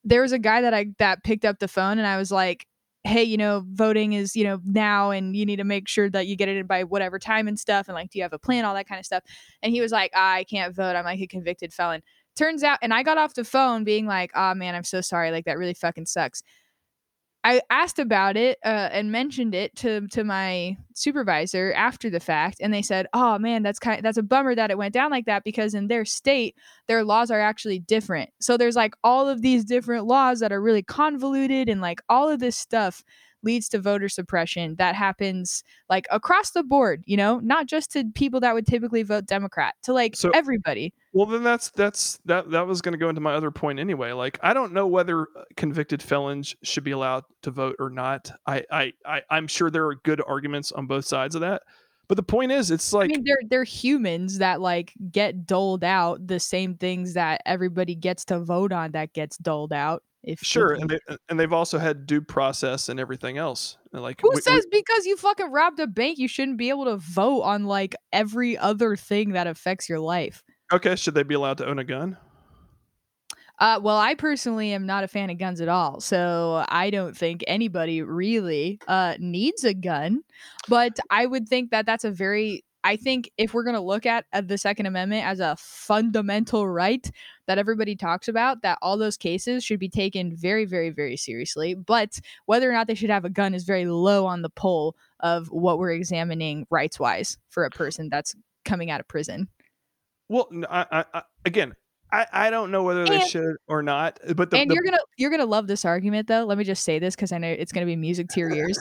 Speaker 1: there was a guy that I that picked up the phone and I was like, "Hey, you know, voting is, you know, now and you need to make sure that you get it in by whatever time and stuff and like do you have a plan all that kind of stuff." And he was like, "Ah, "I can't vote. I'm like a convicted felon." Turns out and I got off the phone being like, "Oh man, I'm so sorry. Like that really fucking sucks." I asked about it uh, and mentioned it to to my supervisor after the fact, and they said, "Oh man, that's kind of, that's a bummer that it went down like that because in their state, their laws are actually different. So there's like all of these different laws that are really convoluted, and like all of this stuff leads to voter suppression that happens like across the board. You know, not just to people that would typically vote Democrat, to like
Speaker 2: So-
Speaker 1: everybody.
Speaker 2: Well, then that's that's that that was going to go into my other point anyway. Like, I don't know whether uh, convicted felons should be allowed to vote or not. I I, I I'm sure there are good arguments on both sides of that. But the point is, it's like
Speaker 1: I mean, they're they're humans that like get doled out the same things that everybody gets to vote on that gets doled out. If
Speaker 2: sure, and they and they've also had due process and everything else. And like,
Speaker 1: who
Speaker 2: we- we-
Speaker 1: says because you fucking robbed a bank you shouldn't be able to vote on like every other thing that affects your life?
Speaker 2: okay, should they be allowed to own a gun?
Speaker 1: Uh, well, I personally am not a fan of guns at all, so I don't think anybody really uh, needs a gun. But I would think that that's a very I think if we're going to look at the Second Amendment as a fundamental right that everybody talks about, that all those cases should be taken very, very, very seriously. But whether or not they should have a gun is very low on the poll of what we're examining rights wise for a person that's coming out of prison.
Speaker 2: Well, I, I, I- again, I, I don't know whether they
Speaker 1: And-
Speaker 2: should or not. But the,
Speaker 1: and
Speaker 2: the-
Speaker 1: you're gonna you're gonna love this argument though. Let me just say this because I know it's gonna be music to your ears.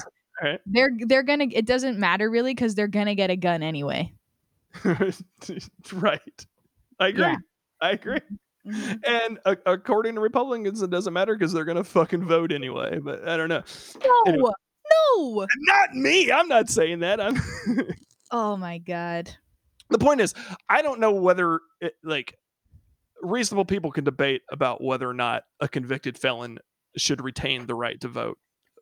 Speaker 1: They're they're gonna it doesn't matter really because they're gonna get a gun anyway.
Speaker 2: right. I agree.
Speaker 1: Yeah.
Speaker 2: I agree. Mm-hmm. And a- according to Republicans, it doesn't matter because they're gonna fucking vote anyway. But I don't know.
Speaker 1: No,
Speaker 2: Anyway.
Speaker 1: no.
Speaker 2: Not me. I'm not saying that. I'm.
Speaker 1: Oh my god.
Speaker 2: the point is, I don't know whether it, like reasonable people can debate about whether or not a convicted felon should retain the right to vote.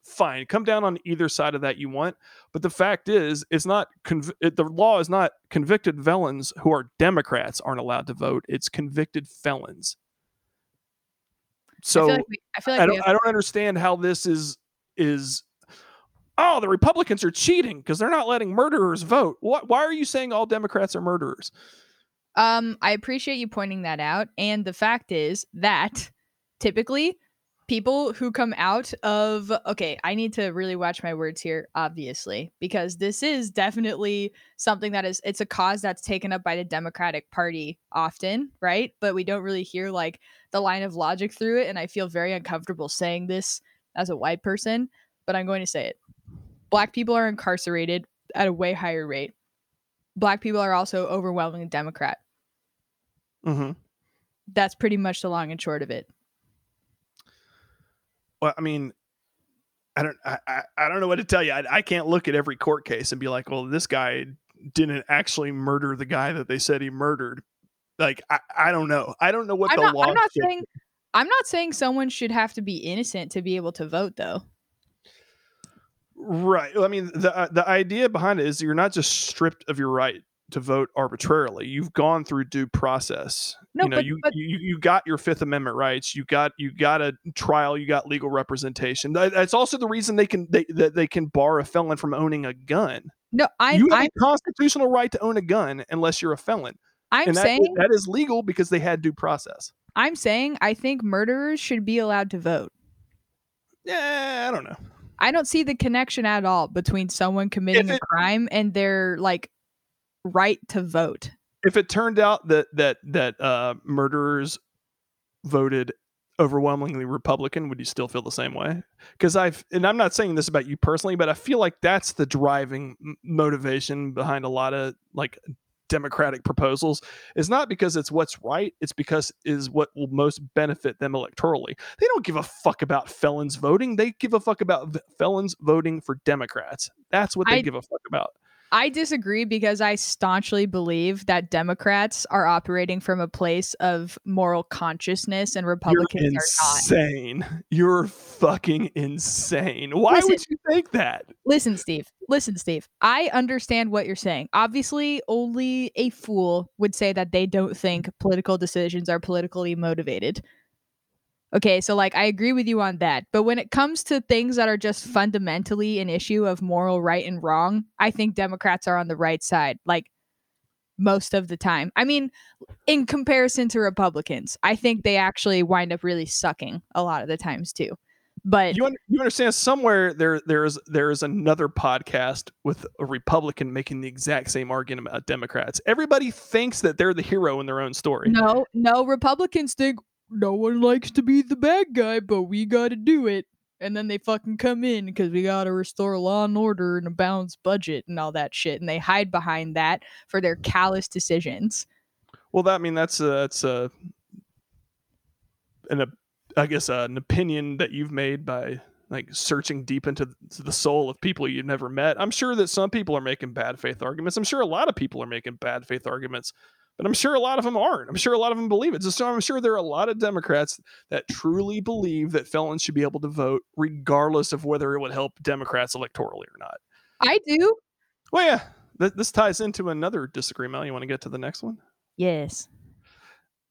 Speaker 2: Fine, come down on either side of that you want, but the fact is, it's not conv- it, the law is not convicted felons who are Democrats aren't allowed to vote. It's convicted felons.
Speaker 1: I
Speaker 2: So
Speaker 1: feel like we, I feel like
Speaker 2: I don't
Speaker 1: have,
Speaker 2: I don't understand how this is is oh the Republicans are cheating because they're not letting murderers vote. What why are you saying all Democrats are murderers?
Speaker 1: um I appreciate you pointing that out. And the fact is that typically people who come out of okay, I need to really watch my words here, obviously, because this is definitely something that is it's a cause that's taken up by the Democratic Party often, right? But we don't really hear like the line of logic through it, and I feel very uncomfortable saying this as a white person, but I'm going to say it. Black people are incarcerated at a way higher rate. Black people are also overwhelmingly Democrat.
Speaker 2: Mm-hmm.
Speaker 1: That's pretty much the long and short of it.
Speaker 2: Well, I mean, I don't I, I, I don't know what to tell you. I, I can't look at every court case and be like, well, this guy didn't actually murder the guy that they said he murdered. Like I, I don't know. I don't know what
Speaker 1: I'm
Speaker 2: the
Speaker 1: not,
Speaker 2: law
Speaker 1: I'm not saying I'm not saying someone should have to be innocent to be able to vote though.
Speaker 2: Right. I mean, the uh, the idea behind it is you're not just stripped of your right to vote arbitrarily. You've gone through due process.
Speaker 1: No,
Speaker 2: you know,
Speaker 1: but-
Speaker 2: you,
Speaker 1: but-
Speaker 2: you you got your Fifth Amendment rights. You got you got a trial. You got legal representation. That's also the reason they can they that they can bar a felon from owning a gun.
Speaker 1: No, I,
Speaker 2: you have
Speaker 1: I'm
Speaker 2: a constitutional right to own a gun unless you're a felon.
Speaker 1: I'm
Speaker 2: that,
Speaker 1: saying
Speaker 2: that is legal because they had due process.
Speaker 1: I'm saying I think murderers should be allowed to vote.
Speaker 2: Yeah, I don't know.
Speaker 1: I don't see the connection at all between someone committing
Speaker 2: If
Speaker 1: a crime and their like right to vote.
Speaker 2: If it turned out that that that uh, murderers voted overwhelmingly Republican, would you still feel the same way? Because I've and I'm not saying this about you personally, but I feel like that's the driving motivation behind a lot of like democratic proposals. Is not because it's what's right it's because is what will most benefit them electorally. They don't give a fuck about felons voting. They give a fuck about v- felons voting for democrats. That's what they
Speaker 1: I-
Speaker 2: give a fuck about
Speaker 1: I disagree because I staunchly believe that Democrats are operating from a place of moral consciousness and Republicans
Speaker 2: You're
Speaker 1: are not.
Speaker 2: insane you're fucking insane why
Speaker 1: Listen.
Speaker 2: would you think that
Speaker 1: Listen, Steve. Listen, Steve. I understand what you're saying. Obviously, only a fool would say that they don't think political decisions are politically motivated. Okay, so like I agree with you on that. But when it comes to things that are just fundamentally an issue of moral right and wrong, I think Democrats are on the right side. Like most of the time. I mean, in comparison to Republicans, I think they actually wind up really sucking a lot of the times too. But
Speaker 2: you, un- you understand somewhere there there's there's another podcast with a republican making the exact same argument about democrats everybody thinks that they're the hero in their own story
Speaker 1: No, no, Republicans think no one likes to be the bad guy, but we got to do it. And then they fucking come in because we got to restore law and order and a balanced budget and all that shit. And they hide behind that for their callous decisions.
Speaker 2: well that I mean that's a, that's a an op- i guess uh, an opinion that you've made by like searching deep into the soul of people you've never met i'm sure that some people are making bad faith arguments i'm sure a lot of people are making bad faith arguments but i'm sure a lot of them aren't i'm sure a lot of them believe it so i'm sure there are a lot of democrats that truly believe that felons should be able to vote regardless of whether it would help democrats electorally or not
Speaker 1: I do.
Speaker 2: well yeah th- this ties into another disagreement you want to get to the next one
Speaker 1: Yes.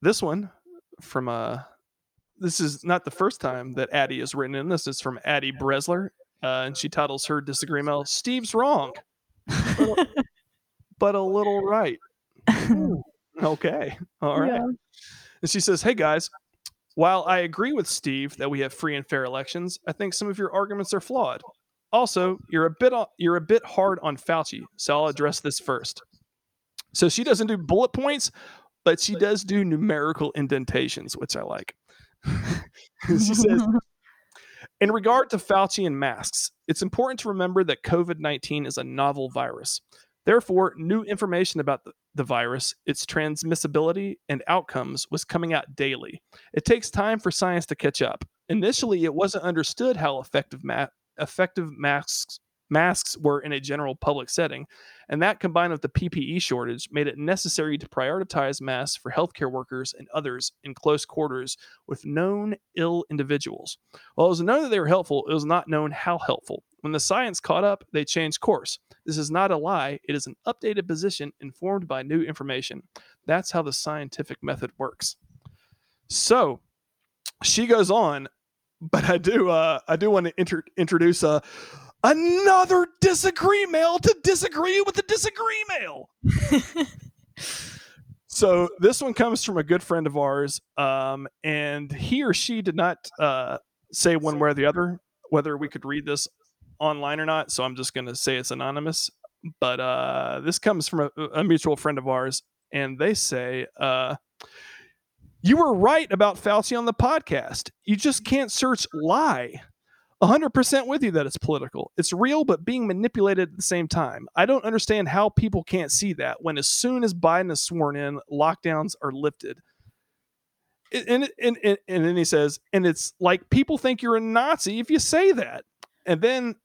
Speaker 2: this one from uh this is not the first time that Addie has written in. This is from Addie Bresler, uh, and she titles her disagreement "Steve's wrong, but a, but a little right." Ooh, okay, all right.
Speaker 1: Yeah.
Speaker 2: And she says, "Hey guys, while I agree with Steve that we have free and fair elections, I think some of your arguments are flawed. Also, you're a bit you're a bit hard on Fauci, so I'll address this first. So she doesn't do bullet points, but she does do numerical indentations, which I like. she says, in regard to Fauci and masks, it's important to remember that COVID 19 is a novel virus. Therefore, new information about the, the virus, its transmissibility, and outcomes was coming out daily. It takes time for science to catch up. Initially, it wasn't understood how effective, ma- effective masks, masks were in a general public setting, and that combined with the PPE shortage made it necessary to prioritize masks for healthcare workers and others in close quarters with known ill individuals. While it was known that they were helpful, it was not known how helpful. When the science caught up, they changed course. This is not a lie, it is an updated position informed by new information. That's how the scientific method works. So she goes on, but I do uh I do want to inter- introduce uh another disagree mail to disagree with the disagree mail. So this one comes from a good friend of ours, um, and he or she did not uh, say one way or the other whether we could read this online or not. So I'm just going to say it's anonymous. But uh, this comes from a, a mutual friend of ours, and they say, uh, "You were right about Fauci on the podcast. You just can't search lie." 100% with you that it's political. It's real, but being manipulated at the same time. I don't understand how people can't see that when, as soon as Biden is sworn in, lockdowns are lifted. And, and, and, and then he says, and it's like people think you're a Nazi if you say that. And then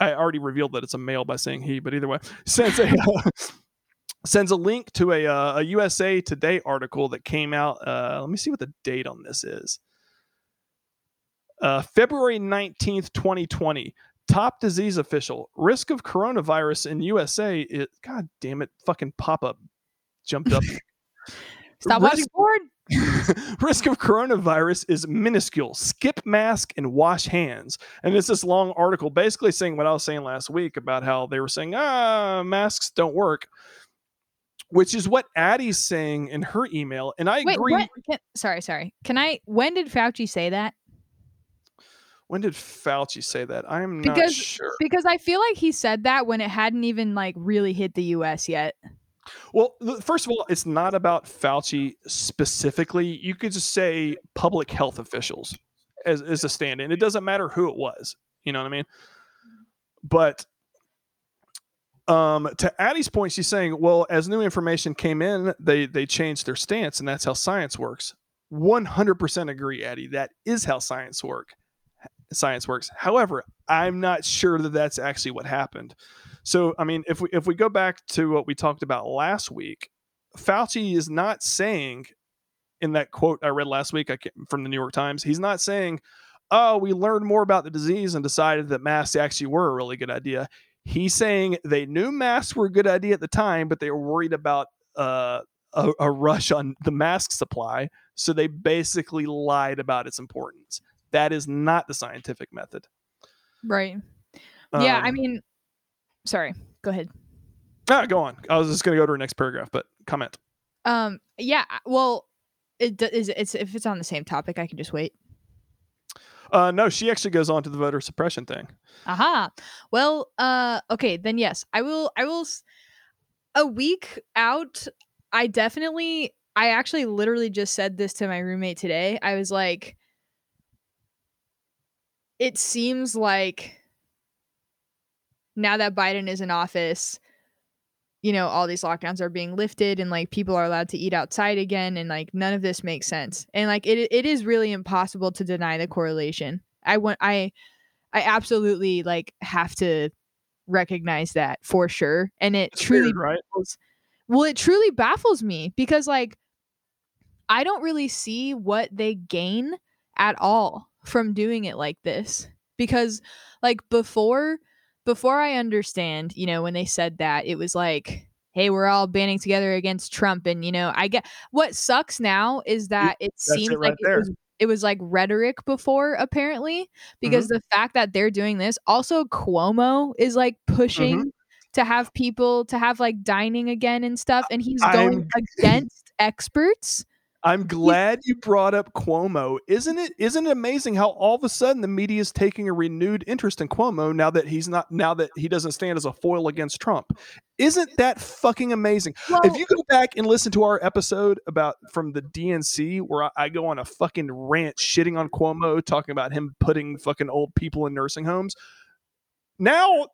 Speaker 2: I already revealed that it's a male by saying he, but either way, sends a, sends a link to a, uh, a USA Today article that came out. Uh, let me see what the date on this is. Uh, February 19th, 2020. Top disease official. Risk of coronavirus in USA. It, God damn it. Fucking pop up jumped up.
Speaker 1: Stop
Speaker 2: Risk-
Speaker 1: watching porn.
Speaker 2: risk of coronavirus is minuscule. Skip mask and wash hands. And it's this long article basically saying what I was saying last week about how they were saying, ah, masks don't work, which is what Addie's saying in her email. And I
Speaker 1: Wait,
Speaker 2: agree.
Speaker 1: what? Can, sorry, sorry. Can I? When did Fauci say that?
Speaker 2: When did Fauci say that? I'm not
Speaker 1: Because-
Speaker 2: sure.
Speaker 1: Because I feel like he said that when it hadn't even like really hit the U.S. yet.
Speaker 2: Well, first of all, it's not about Fauci specifically. You could just say public health officials as, as a stand in. It doesn't matter who it was. You know what I mean? But um, to Addie's point, she's saying, well, as new information came in, they they changed their stance, and that's how science works. 100% agree, Addie. That is how science work. Science works. However, I'm not sure that that's actually what happened. So, I mean, if we if we go back to what we talked about last week, Fauci is not saying in that quote I read last week from the New York Times, he's not saying, "Oh, we learned more about the disease and decided that masks actually were a really good idea." He's saying they knew masks were a good idea at the time, but they were worried about uh, a, a rush on the mask supply, so they basically lied about its importance. That is not the scientific method.
Speaker 1: Right. yeah. I
Speaker 2: Um,
Speaker 1: mean, sorry. Go ahead.
Speaker 2: ah, go on. I was just going to go to our next paragraph, but comment.
Speaker 1: Um. Yeah. Well, it d- It's if it's on the same topic, I can just wait.
Speaker 2: Uh, no, she actually goes on to the voter suppression thing.
Speaker 1: Aha. Well, uh okay, then yes. I will I will A week out I definitely I actually literally just said this to my roommate today. I was like it seems like now that Biden is in office, you know, all these lockdowns are being lifted and like people are allowed to eat outside again and like none of this makes sense. And like it it is really impossible to deny the correlation. I want I I absolutely like have to recognize that for sure. And it
Speaker 2: It's
Speaker 1: truly
Speaker 2: weird, right?
Speaker 1: baffles well, it truly baffles me because like I don't really see what they gain at all from doing it like this. Because like before before I understand, you know, when they said that, it was like, hey, we're all banding together against Trump. And, you know, I get what sucks now is that it
Speaker 2: that's
Speaker 1: seems
Speaker 2: it
Speaker 1: like
Speaker 2: right
Speaker 1: it was it was like rhetoric before, apparently, because
Speaker 2: Mm-hmm.
Speaker 1: the fact that they're doing this, also Cuomo is like pushing
Speaker 2: Mm-hmm.
Speaker 1: to have people to have like dining again and stuff, and he's going
Speaker 2: I'm-
Speaker 1: against experts.
Speaker 2: I'm glad you brought up Cuomo. Isn't it isn't it amazing how all of a sudden the media is taking a renewed interest in Cuomo now that he's not now that he doesn't stand as a foil against Trump? Isn't that fucking amazing?
Speaker 1: Well,
Speaker 2: if you go back and listen to our episode about from the DNC where I, I go on a fucking rant shitting on Cuomo, talking about him putting fucking old people in nursing homes, now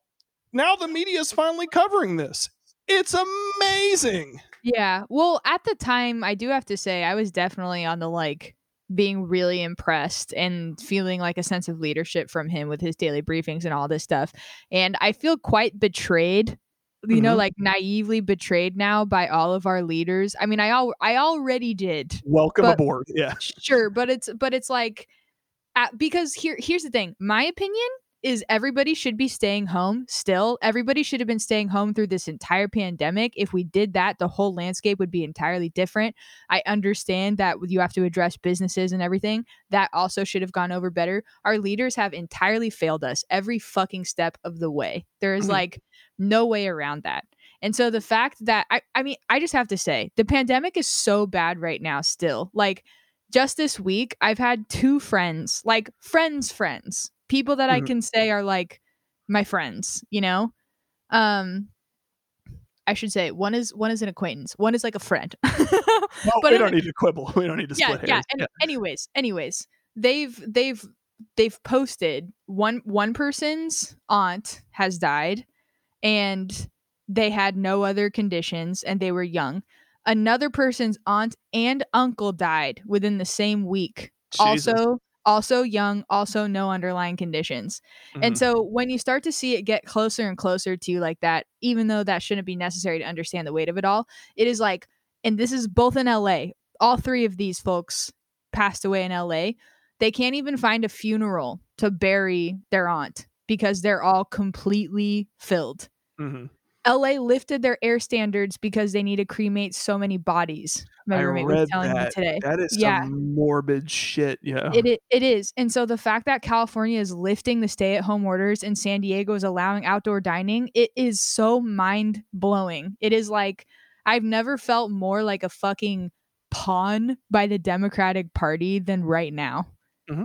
Speaker 2: now the media is finally covering this. It's amazing.
Speaker 1: Yeah. Well, at the time, I do have to say I was definitely on the like being really impressed and feeling like a sense of leadership from him with his daily briefings and all this stuff. And I feel quite betrayed, you know,
Speaker 2: Mhm.
Speaker 1: like naively betrayed now by all of our leaders. I mean, I al- I already did.
Speaker 2: Welcome
Speaker 1: But-
Speaker 2: aboard. Yeah.
Speaker 1: Sure, but it's but it's like because here here's the thing. My opinion is everybody should be staying home still. Everybody should have been staying home through this entire pandemic. If we did that, the whole landscape would be entirely different. I understand that you have to address businesses and everything. That also should have gone over better. Our leaders have entirely failed us every fucking step of the way. There is
Speaker 2: Mhm.
Speaker 1: like no way around that. And so the fact that I I mean, I just have to say, the pandemic is so bad right now still. Like just this week, I've had two friends, like friends, friends, people that I
Speaker 2: Mhm.
Speaker 1: can say are like my friends, you know? Um I should say one is one is an acquaintance, one is like a friend. But
Speaker 2: we don't need to quibble. We don't need to
Speaker 1: yeah,
Speaker 2: split
Speaker 1: yeah.
Speaker 2: hairs.
Speaker 1: And anyways, anyways, they've they've they've posted one one person's aunt has died and they had no other conditions and they were young. Another person's aunt and uncle died within the same week.
Speaker 2: Jesus.
Speaker 1: Also also young, also no underlying conditions. And
Speaker 2: Mhm.
Speaker 1: so when you start to see it get closer and closer to you like that, even though that shouldn't be necessary to understand the weight of it all, it is like, and this is both in LA, all three of these folks passed away in LA. They can't even find a funeral to bury their aunt because they're all completely filled.
Speaker 2: Mhm.
Speaker 1: LA lifted their air standards because they need to cremate so many bodies. My
Speaker 2: I
Speaker 1: roommate was telling me today.
Speaker 2: That is
Speaker 1: Yeah.
Speaker 2: some morbid shit. Yeah.
Speaker 1: It, i- it is. And so the fact that California is lifting the stay at home orders and San Diego is allowing outdoor dining, it is so mind blowing. It is like, I've never felt more like a fucking pawn by the Democratic Party than right now. Mm-hmm.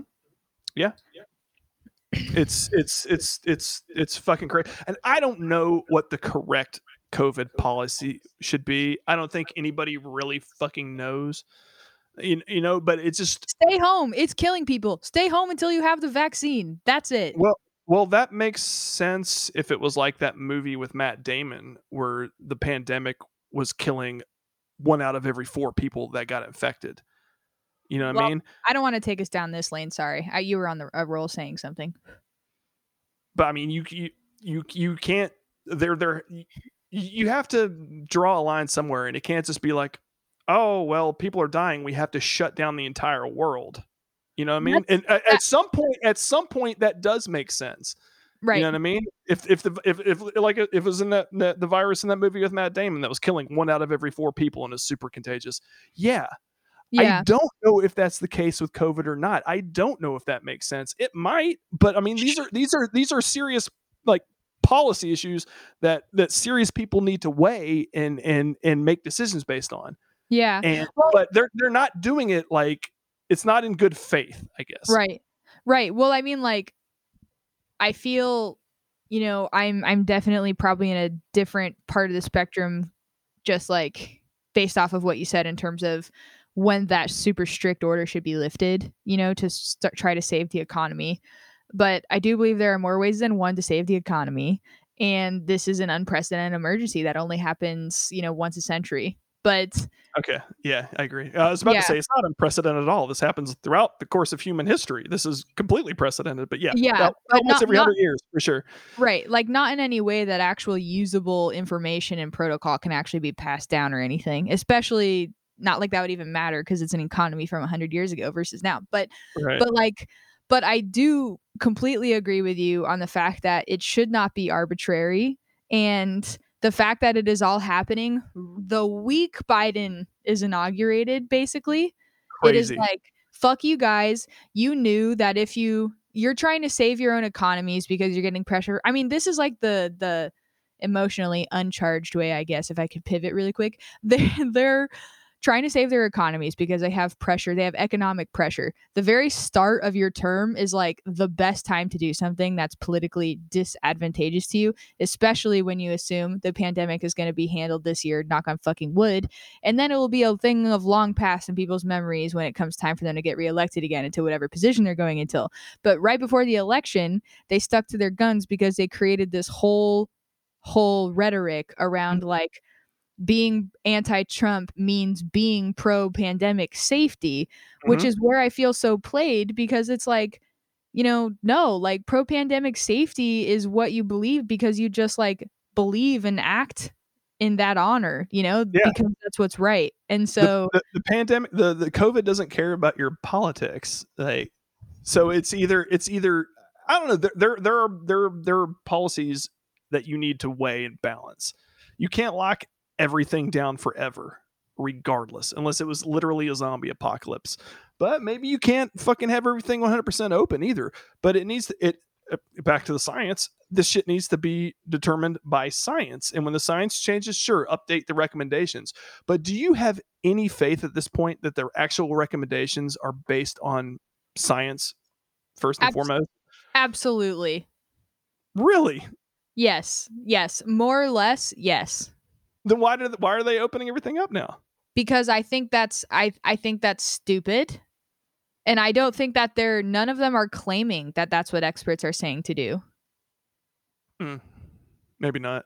Speaker 2: It's it's it's it's it's fucking crazy and i don't know what the correct covid policy should be i don't think anybody really fucking knows you, you know but it's just
Speaker 1: Stay home. It's killing people. Stay home until you have the vaccine. That's it.
Speaker 2: well well that makes sense if it was like that movie with matt damon where the pandemic was killing one out of every four people that got infected you know what
Speaker 1: Well,
Speaker 2: i mean
Speaker 1: I don't want to take us down this lane. Sorry. I, you were on the a roll saying something.
Speaker 2: but I mean, you you you, you can't. They're they're you have to draw a line somewhere, and it can't just be like, oh well, people are dying. We have to shut down the entire world. You know what I mean? And at, at some point, at some point, that does make sense.
Speaker 1: Right.
Speaker 2: You know what I mean? If if the if if like if it was in that, that the virus in that movie with Matt Damon that was killing one out of every four people and is super contagious, yeah,
Speaker 1: yeah.
Speaker 2: I don't know if that's the case with COVID or not. I don't know if that makes sense. It might, but I mean these are these are these are serious like policy issues that that serious people need to weigh and and and make decisions based on.
Speaker 1: yeah.
Speaker 2: And
Speaker 1: Well-
Speaker 2: but they're they're not doing it like it's not in good faith, I guess.
Speaker 1: Right. Right. Well, I mean like I feel you know, I'm I'm definitely probably in a different part of the spectrum just like based off of what you said in terms of when that super strict order should be lifted, you know, to start try to save the economy. But I do believe there are more ways than one to save the economy and this is an unprecedented emergency that only happens, you know, once a century. But
Speaker 2: Okay. Yeah, I agree. Uh, I was about
Speaker 1: Yeah.
Speaker 2: to say it's not unprecedented at all. This happens throughout the course of human history. This is completely precedented, but yeah,
Speaker 1: Yeah,
Speaker 2: about-
Speaker 1: but
Speaker 2: almost
Speaker 1: not-
Speaker 2: every
Speaker 1: not-
Speaker 2: hundred years for sure.
Speaker 1: Right. Like not in any way that actual usable information and protocol can actually be passed down or anything, especially not like that would even matter because it's an economy from 100 years ago versus now. But
Speaker 2: Right.
Speaker 1: but like but I do completely agree with you on the fact that it should not be arbitrary and the fact that it is all happening the week Biden is inaugurated basically it is like fuck you guys you knew that if you you're trying to save your own economies because you're getting pressure i mean this is like the the emotionally uncharged way i guess if i could pivot really quick they they're trying to save their economies because they have pressure they have economic pressure. The very start of your term is like the best time to do something that's politically disadvantageous to you especially when you assume the pandemic is going to be handled this year knock on fucking wood. And then it will be a thing of long past in people's memories when it comes time for them to get reelected again into whatever position they're going until. But right before the election, they stuck to their guns because they created this whole whole rhetoric around mm. like being anti-Trump means being pro-pandemic safety, which
Speaker 2: Mhm.
Speaker 1: is where I feel so played because it's like you know, no, like pro-pandemic safety is what you believe because you just like believe and act in that honor, you know,
Speaker 2: Yeah.
Speaker 1: because that's what's right. And
Speaker 2: The-
Speaker 1: so
Speaker 2: the, the pandemic the, the covid doesn't care about your politics like so it's either it's either i don't know there there, there are there there are policies that you need to weigh and balance you can't lock everything down forever regardless unless it was literally a zombie apocalypse but maybe you can't fucking have everything 100% open either but it needs to, it uh, back to the science this shit needs to be determined by science and when the science changes sure update the recommendations but do you have any faith at this point that their actual recommendations are based on science first and foremost?
Speaker 1: absolutely.
Speaker 2: Really?
Speaker 1: Yes. Yes. More or less, yes.
Speaker 2: Then why did why are they opening everything up now?
Speaker 1: Because I think that's I I think that's stupid. And I don't think that they're none of them are claiming that that's what experts are saying to do. Hmm.
Speaker 2: Maybe not.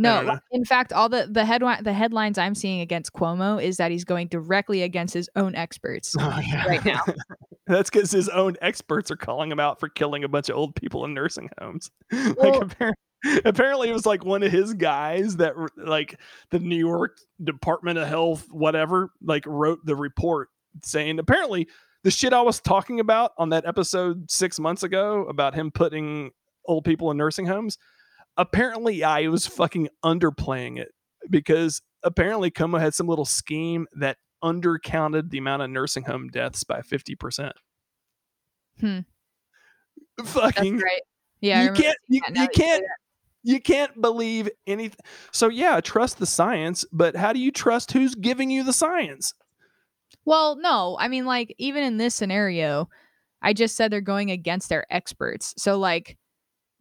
Speaker 1: No, like, in fact, all the the headline the headlines I'm seeing against Cuomo is that he's going directly against his own experts. Oh, right now.
Speaker 2: That's because his own experts are calling him out for killing a bunch of old people in nursing homes. like
Speaker 1: Well-
Speaker 2: apparently, apparently, it was like one of his guys that like the New York Department of Health, whatever, like wrote the report saying apparently the shit I was talking about on that episode six months ago about him putting old people in nursing homes. apparently I was fucking underplaying it because apparently Cuomo had some little scheme that undercounted the amount of nursing home deaths by 50%.
Speaker 1: Hmm.
Speaker 2: Fucking.
Speaker 1: Yeah,
Speaker 2: you can't you, you
Speaker 1: that you say
Speaker 2: can't. You can't believe anything. So yeah, trust the science, but how do you trust who's giving you the science?
Speaker 1: Well, no, I mean, like even in this scenario, I just said they're going against their experts. So like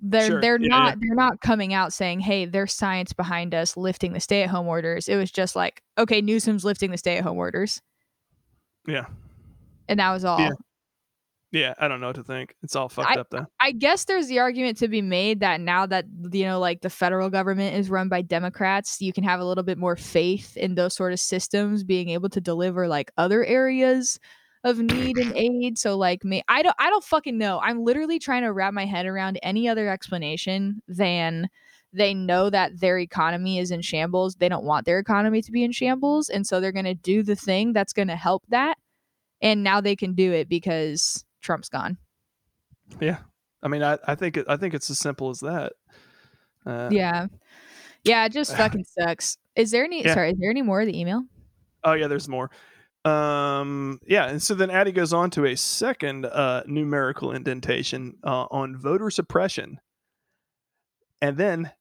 Speaker 1: they're
Speaker 2: Sure.
Speaker 1: they're
Speaker 2: Yeah,
Speaker 1: not they're not coming out saying, "Hey, there's science behind us lifting the stay-at-home orders." It was just like, "Okay, Newsom's lifting the stay-at-home orders,"
Speaker 2: Yeah.
Speaker 1: and that was all.
Speaker 2: Yeah. Yeah, I don't know what to think. It's all fucked up though.
Speaker 1: I guess there's the argument to be made that now that you know, like the federal government is run by Democrats, you can have a little bit more faith in those sort of systems being able to deliver like other areas of need and aid. So like me, I don't, I don't fucking know. I'm literally trying to wrap my head around any other explanation than they know that their economy is in shambles. They don't want their economy to be in shambles, and so they're gonna do the thing that's gonna help that. And now they can do it because Trump's gone.
Speaker 2: Yeah. I mean, I, I think it, I think it's as simple as that. Uh,
Speaker 1: Yeah. Yeah, it just fucking sucks. Is there any
Speaker 2: Yeah.
Speaker 1: sorry, is there any more of the email?
Speaker 2: Oh yeah, there's more. Um, yeah, and so then Addie goes on to a second uh, numerical indentation uh, on voter suppression, and then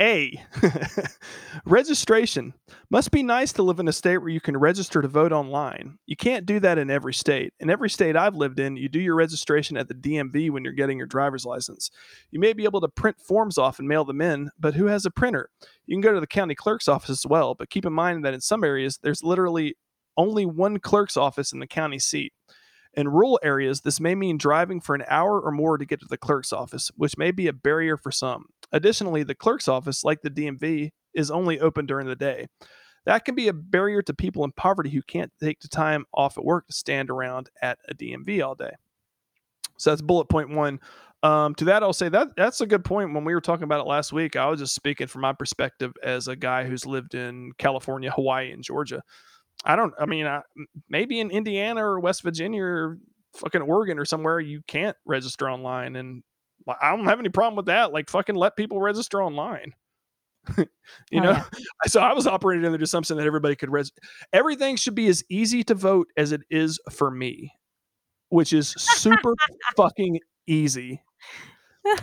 Speaker 2: A registration must be nice to live in a state where you can register to vote online. You can't do that in every state. In every state I've lived in, you do your registration at the DMV when you're getting your driver's license. You may be able to print forms off and mail them in, but who has a printer? You can go to the county clerk's office as well, but keep in mind that in some areas there's literally only one clerk's office in the county seat. In rural areas, this may mean driving for an hour or more to get to the clerk's office, which may be a barrier for some. Additionally, the clerk's office, like the DMV, is only open during the day. That can be a barrier to people in poverty who can't take the time off at work to stand around at a DMV all day. So that's bullet point one. Um, to that, I'll say that that's a good point. When we were talking about it last week, I was just speaking from my perspective as a guy who's lived in California, Hawaii, and Georgia. I don't. I mean, I, maybe in Indiana or West Virginia or fucking Oregon or somewhere, you can't register online, and I don't have any problem with that. Like, fucking let people register online. you
Speaker 1: Oh,
Speaker 2: know,
Speaker 1: yeah.
Speaker 2: so I was operating under the assumption that everybody could res. Everything should be as easy to vote as it is for me, which is super fucking easy.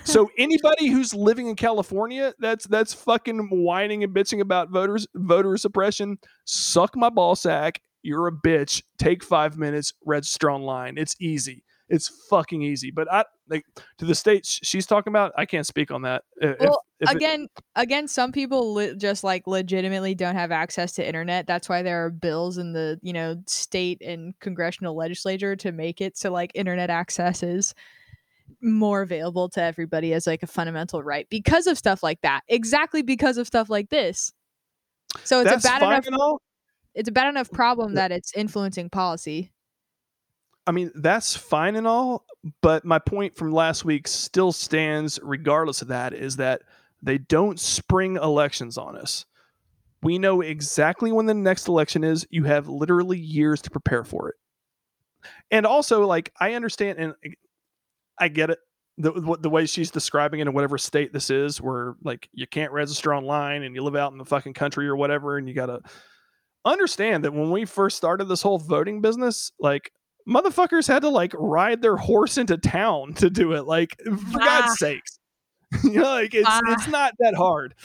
Speaker 2: So anybody who's living in California that's that's fucking whining and bitching about voters voter suppression, suck my ball sack. You're a bitch. Take five minutes, register online. It's easy. It's fucking easy. But I like to the states she's talking about. I can't speak on that. If-
Speaker 1: Well,
Speaker 2: if it-
Speaker 1: again, again, some people just like legitimately don't have access to internet. That's why there are bills in the you know state and congressional legislature to make it so like internet access is more available to everybody as like a fundamental right because of stuff like that. Exactly because of stuff like this. So it's
Speaker 2: that's
Speaker 1: a bad enough it's a bad enough problem that it's influencing policy.
Speaker 2: I mean, that's fine and all, but my point from last week still stands regardless of that is that they don't spring elections on us. We know exactly when the next election is. You have literally years to prepare for it. And also, like, I understand and I get it. The, what- the way she's describing it in whatever state this is, where like you can't register online and you live out in the fucking country or whatever, and you gotta understand that when we first started this whole voting business, like motherfuckers had to like ride their horse into town to do it. Like, for
Speaker 1: Ah.
Speaker 2: God's sakes, you know, like it's
Speaker 1: Ah.
Speaker 2: it's not that hard.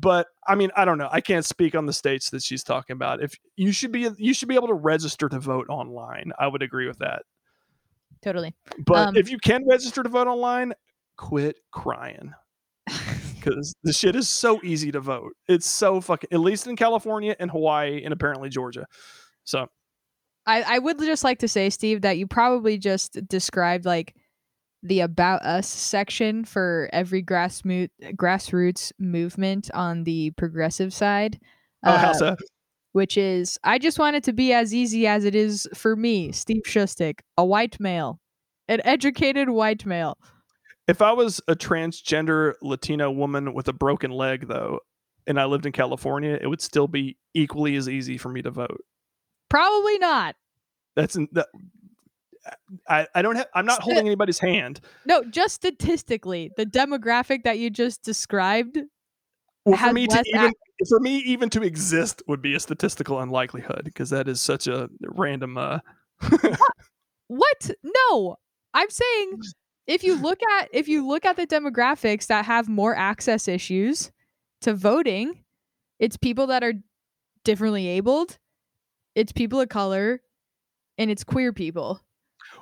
Speaker 2: But I mean, I don't know. I can't speak on the states that she's talking about. If you should be, you should be able to register to vote online. I would agree with that.
Speaker 1: Totally.
Speaker 2: But
Speaker 1: Um,
Speaker 2: if you can register to vote online, quit crying because the shit is so easy to vote. It's so fucking, at least in California and Hawaii and apparently Georgia. So
Speaker 1: I, I would just like to say, Steve, that you probably just described like the about us section for every grassroots grassroots movement on the progressive side.
Speaker 2: oh,
Speaker 1: uh,
Speaker 2: how's that?
Speaker 1: Which is I just want it to be as easy as it is for me, Steve Shustik, a white male, an educated white male.
Speaker 2: If I was a transgender Latino woman with a broken leg, though, and I lived in California, it would still be equally as easy for me to vote.
Speaker 1: Probably not.
Speaker 2: That's that, I, I don't have. I'm not holding anybody's hand.
Speaker 1: No, just statistically, the demographic that you just described.
Speaker 2: Well, for me to even for me even to exist would be a statistical unlikelihood because that is such a random. uh
Speaker 1: What? No, I'm saying if you look at if you look at the demographics that have more access issues to voting, it's people that are differently abled, it's people of color, and it's queer people.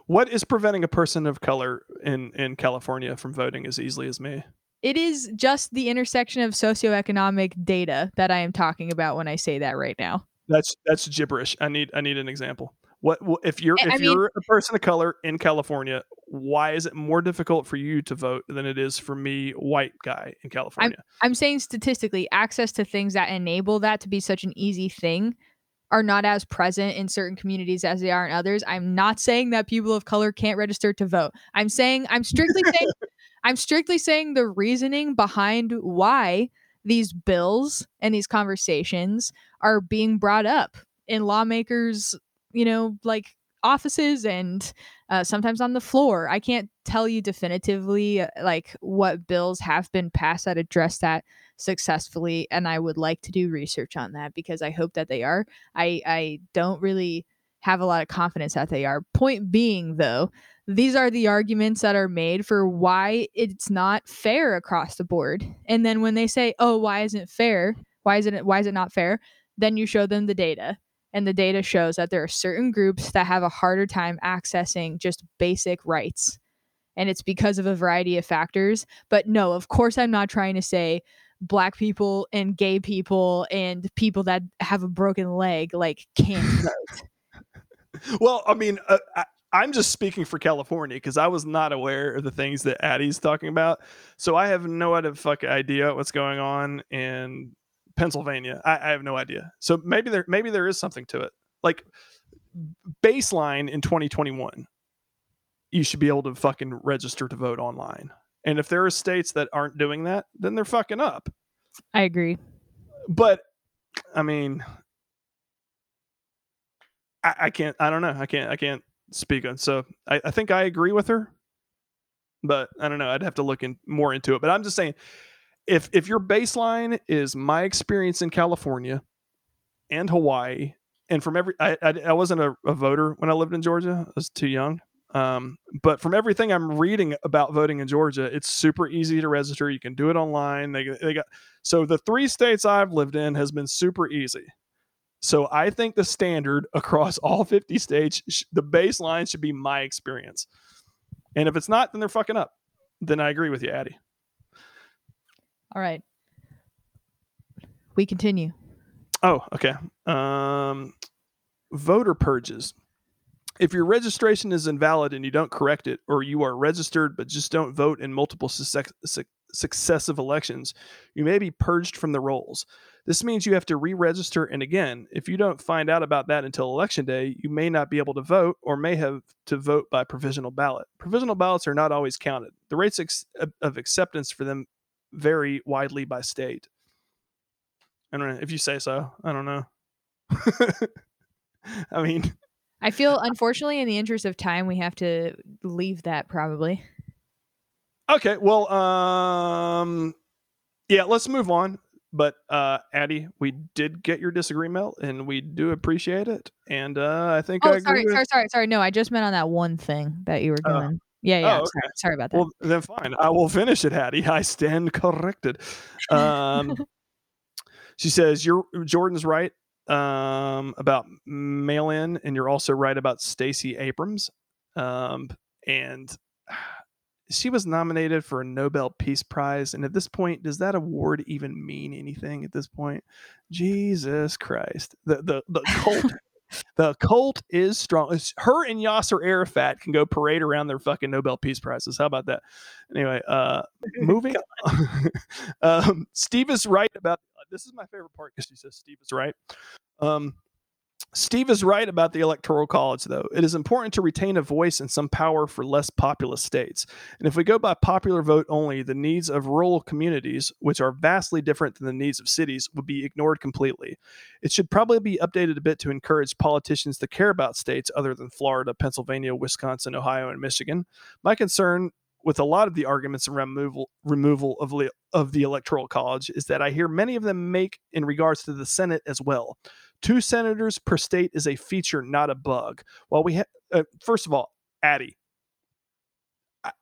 Speaker 2: What is preventing a person of color in in California from voting as easily as me?
Speaker 1: It is just the intersection of socioeconomic data that I am talking about when I say that right now.
Speaker 2: That's that's gibberish. I need I need an example. What if you're if
Speaker 1: I mean-
Speaker 2: you're a person of color in California? Why is it more difficult for you to vote than it is for me, white guy in California?
Speaker 1: I'm saying statistically, access to things that enable that to be such an easy thing are not as present in certain communities as they are in others. I'm not saying that people of color can't register to vote. I'm saying I'm strictly saying I'm strictly saying the reasoning behind why these bills and these conversations are being brought up in lawmakers, you know, like offices and uh, sometimes on the floor. I can't tell you definitively uh, like what bills have been passed that address that successfully and I would like to do research on that because I hope that they are. I I don't really have a lot of confidence that they are. Point being though, these are the arguments that are made for why it's not fair across the board. And then when they say, "Oh, why isn't it fair? Why isn't it why is it not fair?" Then you show them the data. And the data shows that there are certain groups that have a harder time accessing just basic rights. And it's because of a variety of factors. But no, of course, I'm not trying to say black people and gay people and people that have a broken leg like can't vote.
Speaker 2: Well, I mean, uh, I, I'm just speaking for California because I was not aware of the things that Addie's talking about. So I have no other fuck idea what's going on in Pennsylvania. I, I have no idea. So maybe there maybe there is something to it. Like baseline in 2021, you should be able to fucking register to vote online. And if there are states that aren't doing that, then they're fucking up.
Speaker 1: I agree.
Speaker 2: But I mean, I, I can't. I don't know. I can't. I can't speak on. So I, I think I agree with her, but I don't know. I'd have to look in more into it. But I'm just saying, if if your baseline is my experience in California and Hawaii, and from every, I I, I wasn't a, a voter when I lived in Georgia. I was too young. Um, but from everything I'm reading about voting in Georgia, it's super easy to register. You can do it online. They they got so the three states I've lived in has been super easy. So I think the standard across all 50 states, sh- the baseline should be my experience. And if it's not, then they're fucking up. Then I agree with you, Addie.
Speaker 1: All right. We continue.
Speaker 2: Oh, okay. Um, voter purges. If your registration is invalid and you don't correct it, or you are registered but just don't vote in multiple success- suc- successive elections, you may be purged from the rolls. This means you have to re register. And again, if you don't find out about that until election day, you may not be able to vote or may have to vote by provisional ballot. Provisional ballots are not always counted. The rates ex- of- of acceptance for them vary widely by state. I don't know if you say so. I don't know. I mean,
Speaker 1: I feel unfortunately in the interest of time we have to leave that probably.
Speaker 2: okay. Well, um, yeah, let's move on. But uh, Addie, we did get your disagreement, and we do appreciate it. And uh, I think
Speaker 1: Oh,
Speaker 2: agree
Speaker 1: sorry,
Speaker 2: with-
Speaker 1: sorry, sorry, sorry. No, I just meant on that one thing that you were
Speaker 2: Oh.
Speaker 1: doing. yeah, yeah.
Speaker 2: Oh,
Speaker 1: sorry, sorry about that.
Speaker 2: Well, then fine. I will finish it, Addie. I stand corrected. Um, she says you're Jordan's right um, about mail in, and you're also right about Stacey Abrams. Um, and she was nominated for a Nobel Peace Prize. And at this point, does that award even mean anything at this point? Jesus Christ. The the the cult the cult is strong. It's- Her and Yasser Arafat can go parade around their fucking Nobel Peace Prizes. How about that? Anyway, uh moving on. um Steve is right about this is my favorite part because she says Steve is right. Um Steve is right about the Electoral College, though. It is important to retain a voice and some power for less populous states. And if we go by popular vote only, the needs of rural communities, which are vastly different than the needs of cities, would be ignored completely. It should probably be updated a bit to encourage politicians to care about states other than Florida, Pennsylvania, Wisconsin, Ohio, and Michigan. My concern with a lot of the arguments around removal, removal of, of the Electoral College is that I hear many of them make in regards to the Senate as well. Two senators per state is a feature, not a bug. While we have, uh, first of all, Addie,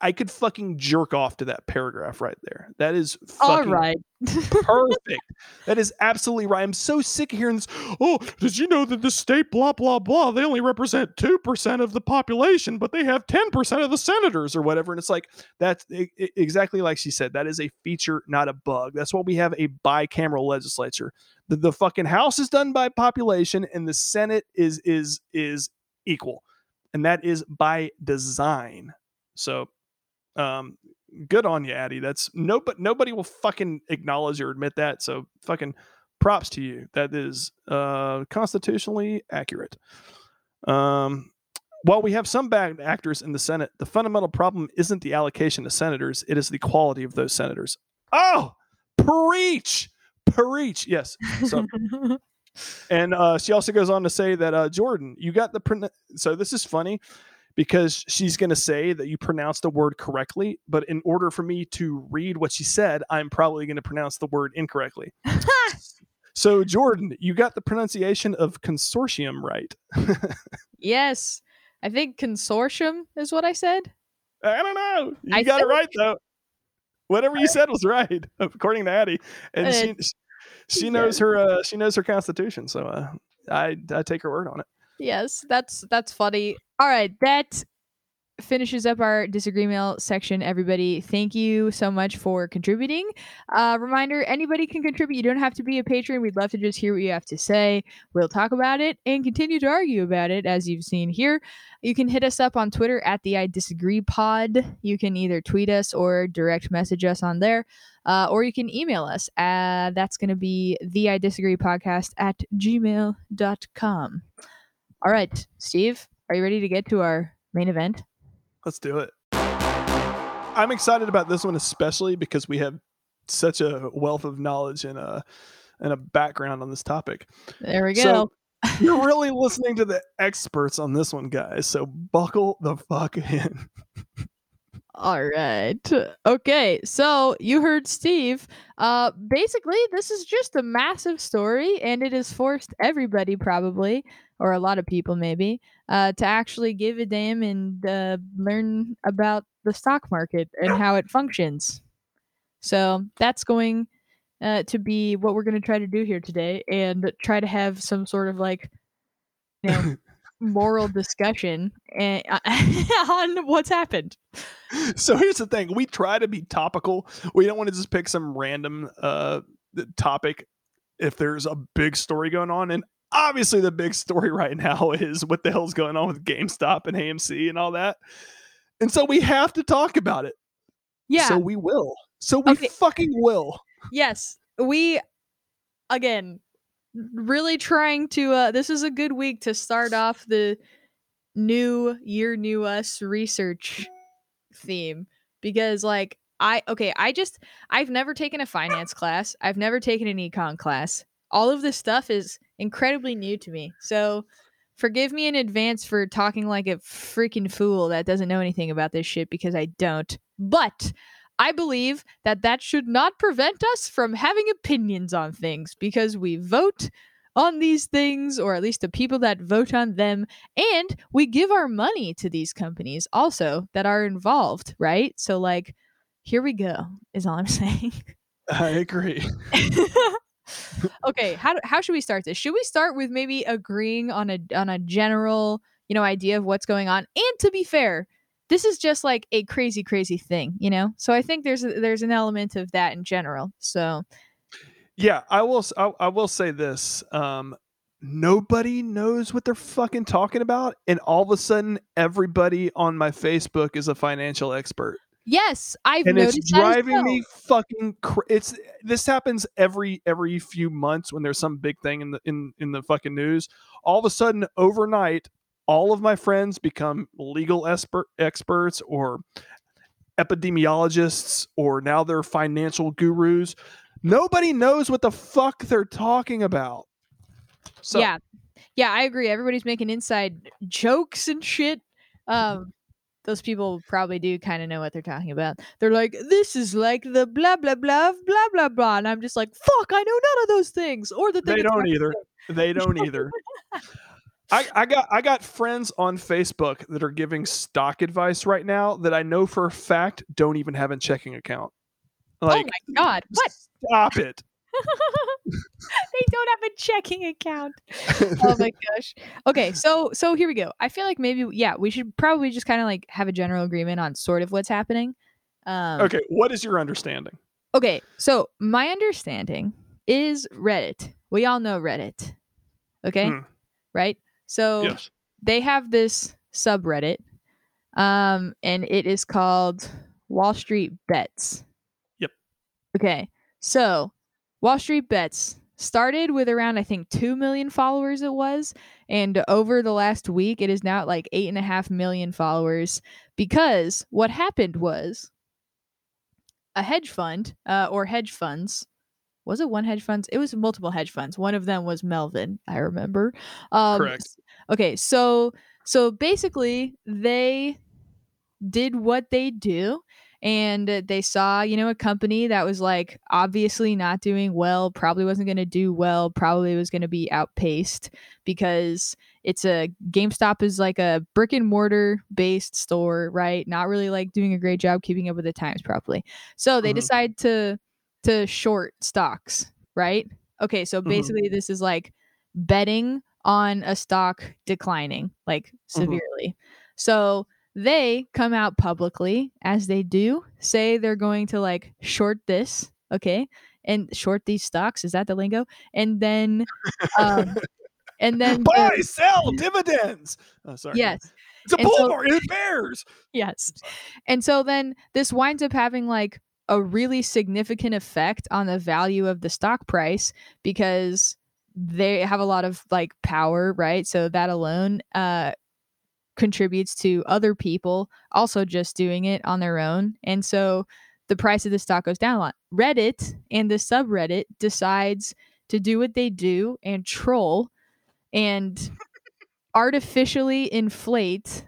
Speaker 2: I-, could fucking jerk off to that paragraph right there. That is
Speaker 1: all right.
Speaker 2: perfect. That is absolutely right. I'm so sick of hearing this. Oh, did you know that the state blah blah blah? They only represent two percent of the population, but they have ten percent of the senators or whatever. And it's like that's exactly like she said. That is a feature, not a bug. That's why we have a bicameral legislature the, the fucking house is done by population and the senate is is is equal and that is by design so um good on you addie that's no but nobody will fucking acknowledge or admit that so fucking props to you that is uh constitutionally accurate um while we have some bad actors in the senate the fundamental problem isn't the allocation of senators it is the quality of those senators oh preach preach. Yes. So, and uh, she also goes on to say that uh, Jordan, you got the pron- so this is funny because she's going to say that you pronounced the word correctly, but in order for me to read what she said, I'm probably going to pronounce the word incorrectly. so Jordan, you got the pronunciation of consortium right.
Speaker 1: yes. I think consortium is what I said.
Speaker 2: I don't know. You I got it right though. Whatever you said was right, according to Addie, and she she knows her uh, she knows her constitution. So uh, I I take her word on it.
Speaker 1: Yes, that's that's funny. All right, that finishes up our disagreement section everybody. Thank you so much for contributing. Uh reminder anybody can contribute. You don't have to be a patron. We'd love to just hear what you have to say. We'll talk about it and continue to argue about it as you've seen here. You can hit us up on twitter at the i disagree pod. You can either tweet us or direct message us on there uh, or you can email us uh, that's going to be the i disagree podcast at gmail.com all right steve are you ready to get to our main event
Speaker 2: Let's do it. I'm excited about this one especially because we have such a wealth of knowledge and a and a background on this topic.
Speaker 1: There we go. So
Speaker 2: you're really listening to the experts on this one, guys. So buckle the fuck in.
Speaker 1: All right. Okay. So you heard Steve. Uh, basically, this is just a massive story, and it has forced everybody, probably, or a lot of people, maybe, uh, to actually give a damn and uh, learn about the stock market and how it functions. So that's going uh, to be what we're going to try to do here today, and try to have some sort of like, you know. moral discussion eh, on what's happened.
Speaker 2: So here's the thing: we try to be topical. We don't want to just pick some random uh, topic if there's a big story going on. And obviously, the big story right now is what the hell's going on with GameStop and AMC and all that. And so we have to talk about it.
Speaker 1: Yeah.
Speaker 2: So we will. So we okay. fucking will.
Speaker 1: Yes. We again really trying to uh this is a good week to start off the new year new us research theme because like I okay, I just I've never taken a finance class. I've never taken an econ class. All of this stuff is incredibly new to me. So forgive me in advance for talking like a freaking fool that doesn't know anything about this shit because I don't. But I believe that that should not prevent us from having opinions on things because we vote on these things, or at least the people that vote on them, and we give our money to these companies also that are involved, right? So, like, here we go, is all I'm saying.
Speaker 2: I agree.
Speaker 1: okay, how how should we start this? Should we start with maybe agreeing on a on a general, you know, idea of what's going on? And to be fair, this is just like a crazy crazy thing you know so i think there's a, there's an element of that in general so
Speaker 2: yeah i will i, I will say this um nobody knows what they're fucking talking about and all of a sudden everybody on my facebook is a financial expert
Speaker 1: Yes, I've
Speaker 2: and
Speaker 1: noticed
Speaker 2: it's driving
Speaker 1: well.
Speaker 2: me fucking. Cra- it's this happens every every few months when there's some big thing in the in in the fucking news. All of a sudden, overnight, all of my friends become legal expert experts or epidemiologists, or now they're financial gurus. Nobody knows what the fuck they're talking about. So
Speaker 1: yeah, yeah, I agree. Everybody's making inside jokes and shit. Um, those people probably do kind of know what they're talking about. They're like, "This is like the blah blah blah blah blah blah," and I'm just like, "Fuck, I know none of those things." Or the thing
Speaker 2: they don't either. They don't either. I, I got I got friends on Facebook that are giving stock advice right now that I know for a fact don't even have a checking account. Oh like,
Speaker 1: oh my god, what?
Speaker 2: stop it.
Speaker 1: they don't have a checking account. oh my gosh. Okay, so so here we go. I feel like maybe yeah, we should probably just kind of like have a general agreement on sort of what's happening. Um,
Speaker 2: Okay, what is your understanding?
Speaker 1: Okay, so my understanding is Reddit. We all know Reddit. Okay?
Speaker 2: Hmm.
Speaker 1: Right? So
Speaker 2: Yes.
Speaker 1: they have this subreddit um and it is called Wall Street Bets.
Speaker 2: Yep.
Speaker 1: Okay. So Wall Street Bets started with around I think 2 million followers it was and over the last week it is now at like eight and a half million followers because what happened was a hedge fund uh, or hedge funds was it one hedge funds? It was multiple hedge funds. One of them was melvin i remember. Um,
Speaker 2: Correct.
Speaker 1: okay so so basically they did what they do and they saw you know a company that was like obviously not doing well probably wasn't going to do well probably was going to be outpaced because it's a GameStop is like a brick and mortar based store, right? Not really like doing a great job keeping up with the times properly. So they
Speaker 2: Mhm.
Speaker 1: decide to to short stocks, right? Okay, so
Speaker 2: Mhm.
Speaker 1: basically this is like betting on a stock declining like severely. So they come out publicly as they do, say they're going to like short this, okay? And short these stocks, is that the lingo? And then um and then the-
Speaker 2: Buy, sell, dividends. Oh, sorry.
Speaker 1: yes,
Speaker 2: It's a
Speaker 1: and
Speaker 2: bull
Speaker 1: so-
Speaker 2: market. It bears.
Speaker 1: yes. And so then this winds up having like a really significant effect on the value of the stock price because they have a lot of like power, right? So that alone uh contributes to other people also just doing it on their own. And so the price of the stock goes down a lot. Reddit and the subreddit decides to do what they do and troll and artificially inflate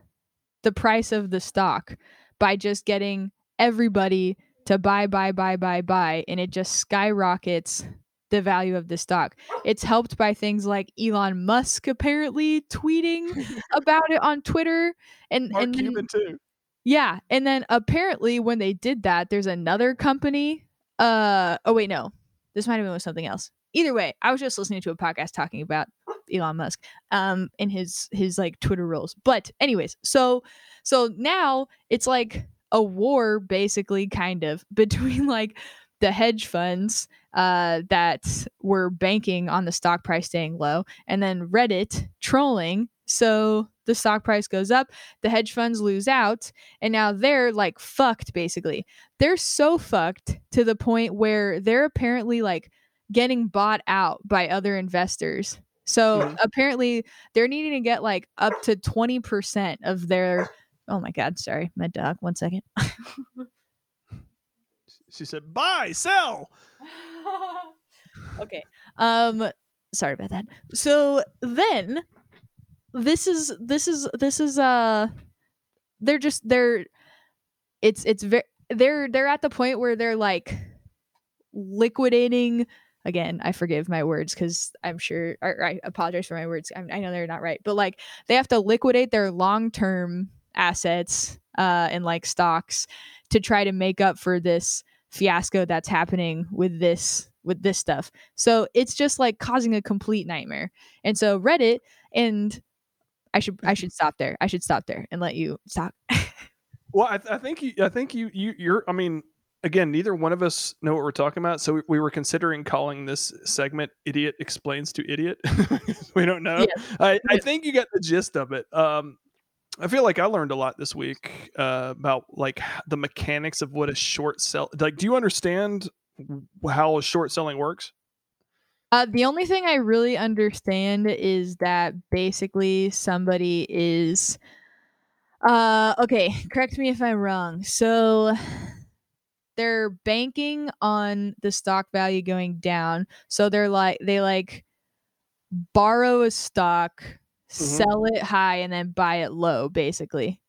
Speaker 1: the price of the stock by just getting everybody to buy, buy, buy, buy, buy, and it just skyrockets the value of the stock. It's helped by things like Elon Musk apparently tweeting about it on Twitter, and
Speaker 2: Mark
Speaker 1: and then,
Speaker 2: Cuban too.
Speaker 1: yeah, and then apparently when they did that, there's another company. Uh oh, wait, no, this might have been with something else. Either way, I was just listening to a podcast talking about Elon Musk, um, and his his like Twitter rules. But anyways, so so now it's like a war, basically, kind of between like the hedge funds uh, that were banking on the stock price staying low, and then Reddit trolling. So the stock price goes up, the hedge funds lose out, and now they're like fucked basically. They're so fucked to the point where they're apparently like getting bought out by other investors. So apparently they're needing to get like up to 20% of their Oh my god, sorry. My dog. One second.
Speaker 2: She said, "Buy, sell."
Speaker 1: okay. Um sorry about that. So then this is this is this is uh they're just they're it's it's very they're they're at the point where they're like liquidating again i forgive my words because i'm sure i apologize for my words I, I know they're not right but like they have to liquidate their long-term assets uh and like stocks to try to make up for this fiasco that's happening with this with this stuff so it's just like causing a complete nightmare and so reddit and i should i should stop there i should stop there and let you stop
Speaker 2: Well, I, th- I think you, I think you, you, you're. I mean, again, neither one of us know what we're talking about, so we, we were considering calling this segment "Idiot Explains to Idiot." we don't know.
Speaker 1: Yes.
Speaker 2: I, I think you got the gist of it. Um, I feel like I learned a lot this week uh, about like the mechanics of what a short sell. Like, do you understand how short selling works?
Speaker 1: Uh, the only thing I really understand is that basically somebody is. Uh, okay, correct me if I'm wrong. So they're banking on the stock value going down. So they're like they like borrow a stock,
Speaker 2: Mm-hmm.
Speaker 1: sell it high, and then buy it low, basically.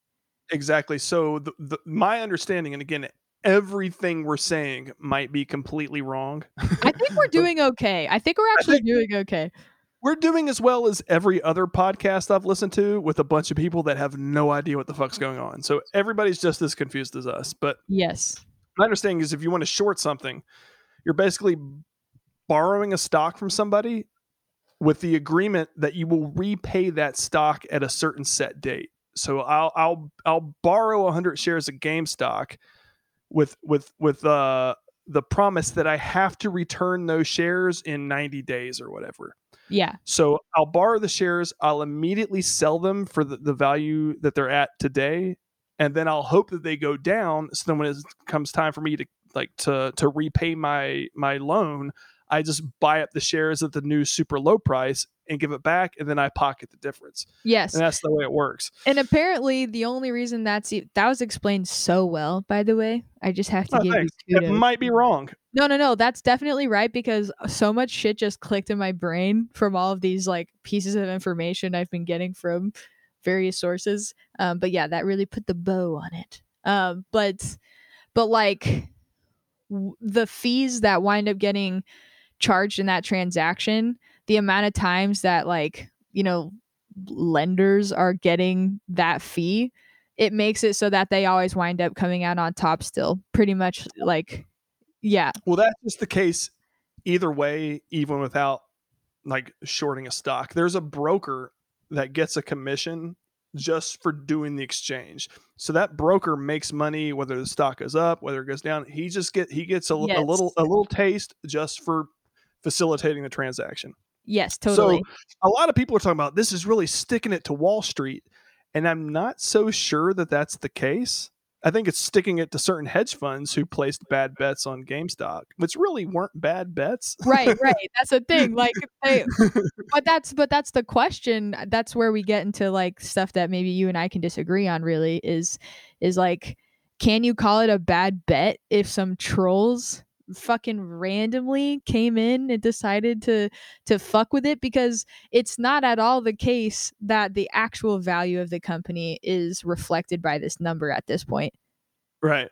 Speaker 2: Exactly. So the, the, my understanding, and again, everything we're saying might be completely wrong.
Speaker 1: I think we're doing okay. I think we're actually doing okay.
Speaker 2: We're doing as well as every other podcast I've listened to with a bunch of people that have no idea what the fuck's going on. So everybody's just as confused as us. But
Speaker 1: Yes.
Speaker 2: my understanding is if you want to short something, you're basically borrowing a stock from somebody with the agreement that you will repay that stock at a certain set date. So I'll I'll I'll borrow 100 shares of GameStop with with with uh the promise that I have to return those shares in 90 days or whatever.
Speaker 1: Yeah.
Speaker 2: So I'll borrow the shares, I'll immediately sell them for the, the value that they're at today, and then I'll hope that they go down. So then when it comes time for me to like to to repay my my loan, I just buy up the shares at the new super low price and give it back, and then I pocket the difference.
Speaker 1: Yes.
Speaker 2: And that's the way it works.
Speaker 1: And apparently, the only reason that's e- that was explained so well. By the way, I just have to
Speaker 2: Oh,
Speaker 1: give
Speaker 2: thanks.
Speaker 1: you
Speaker 2: It might be wrong.
Speaker 1: No, no, no. That's definitely right because so much shit just clicked in my brain from all of these like pieces of information I've been getting from various sources. Um, but yeah, that really put the bow on it. Um, but but like w- the fees that wind up getting charged in that transaction, the amount of times that like you know lenders are getting that fee, it makes it so that they always wind up coming out on top still. Pretty much like yeah.
Speaker 2: Well, that's just the case either way, even without like shorting a stock. There's a broker that gets a commission just for doing the exchange. So that broker makes money whether the stock goes up, whether it goes down. He just get he gets a, li- a little a little taste just for facilitating the transaction.
Speaker 1: Yes, totally.
Speaker 2: So a lot of people are talking about this is really sticking it to Wall Street, and I'm not so sure that that's the case. I think it's sticking it to certain hedge funds who placed bad bets on GameStop, which really weren't bad bets.
Speaker 1: right, right. That's the thing. Like they, but that's but that's the question. That's where we get into like stuff that maybe you and I can disagree on really is is like can you call it a bad bet if some trolls fucking randomly came in and decided to to fuck with it because it's not at all the case that the actual value of the company is reflected by this number at this point.
Speaker 2: Right.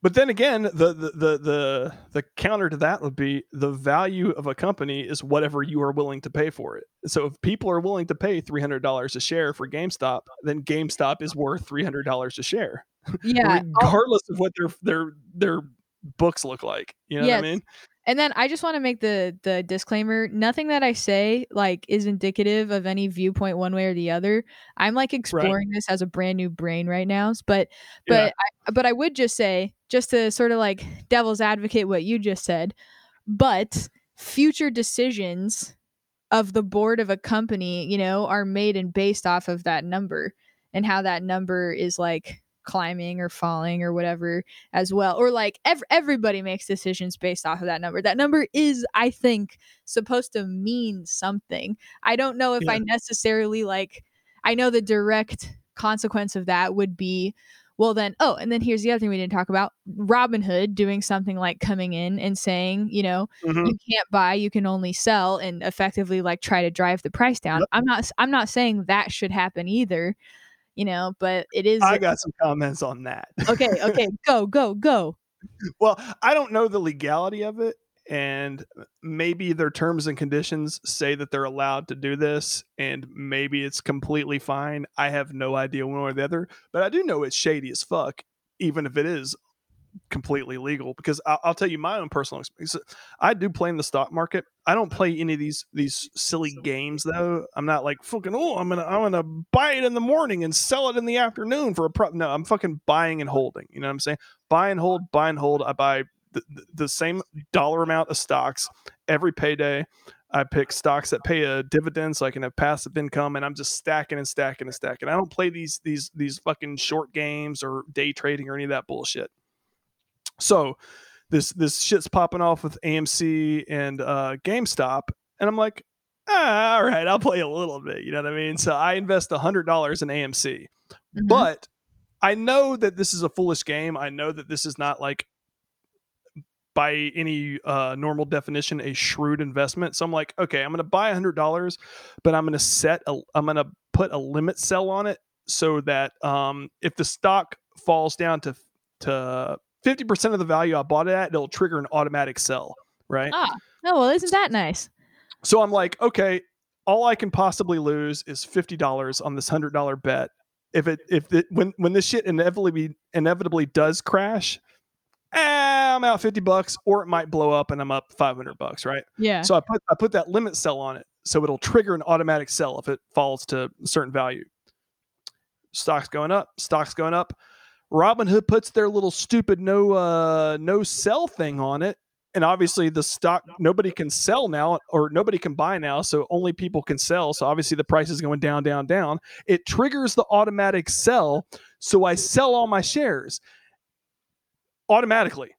Speaker 2: But then again, the, the the the the counter to that would be the value of a company is whatever you are willing to pay for it. So if people are willing to pay three hundred dollars a share for GameStop, then GameStop is worth three hundred dollars a share,
Speaker 1: Yeah.
Speaker 2: regardless of what their their their books look like. You know
Speaker 1: Yes.
Speaker 2: what I mean?
Speaker 1: And then I just want to make the the disclaimer: nothing that I say like is indicative of any viewpoint one way or the other. I'm like exploring this as a brand new brain right now, but
Speaker 2: Yeah.
Speaker 1: but I, but I would just say, just to sort of like devil's advocate what you just said, but future decisions of the board of a company, you know, are made and based off of that number and how that number is like climbing or falling or whatever as well or like ev- everybody makes decisions based off of that number that number is i think supposed to mean something i don't know if i necessarily like i know the direct consequence of that would be well then oh and then here's the other thing we didn't talk about Robinhood doing something like coming in and saying you know
Speaker 2: Mhm.
Speaker 1: you can't buy you can only sell and effectively like try to drive the price down
Speaker 2: Yep.
Speaker 1: i'm not i'm not saying that should happen either you know but it is
Speaker 2: I got some comments on that.
Speaker 1: okay okay go go go
Speaker 2: well, I don't know the legality of it, and maybe their terms and conditions say that they're allowed to do this, and maybe it's completely fine. I have no idea one or the other, but I do know it's shady as fuck, even if it is completely legal. Because I'll, I'll tell you my own personal experience. I do play in the stock market. I don't play any of these these silly games though. I'm not like fucking. Oh, I'm gonna I'm gonna buy it in the morning and sell it in the afternoon for a pro. No, I'm fucking buying and holding. You know what I'm saying? buy and hold, buy and hold. I buy the, the- the same dollar amount of stocks every payday. I pick stocks that pay a dividend so I can have passive income, and I'm just stacking and stacking and stacking. I don't play these these these fucking short games or day trading or any of that bullshit. So this this shit's popping off with AMC and uh, GameStop, and I'm like, ah, all right, I'll play a little bit. You know what I mean? So I invest a hundred dollars in AMC,
Speaker 1: Mhm.
Speaker 2: but I know that this is a foolish game. I know that this is not like by any uh, normal definition a shrewd investment. So I'm like, okay, I'm going to buy a hundred dollars, but I'm going to set a, I'm going to put a limit sell on it so that um, if the stock falls down to to 50% of the value I bought it at, it'll trigger an automatic sell, right?
Speaker 1: Ah, oh well, isn't that nice?
Speaker 2: So I'm like, okay, all I can possibly lose is fifty dollars on this hundred dollar bet. If it if it when when this shit inevitably inevitably does crash, eh, I'm out fifty bucks, or it might blow up and I'm up five hundred bucks, right?
Speaker 1: Yeah.
Speaker 2: So I put I put that limit sell on it, so it'll trigger an automatic sell if it falls to a certain value. Stocks going up, stocks going up. Robinhood puts their little stupid no uh no sell thing on it, and obviously the stock nobody can sell now or nobody can buy now, so only people can sell. So obviously the price is going down, down, down. It triggers the automatic sell, so I sell all my shares automatically.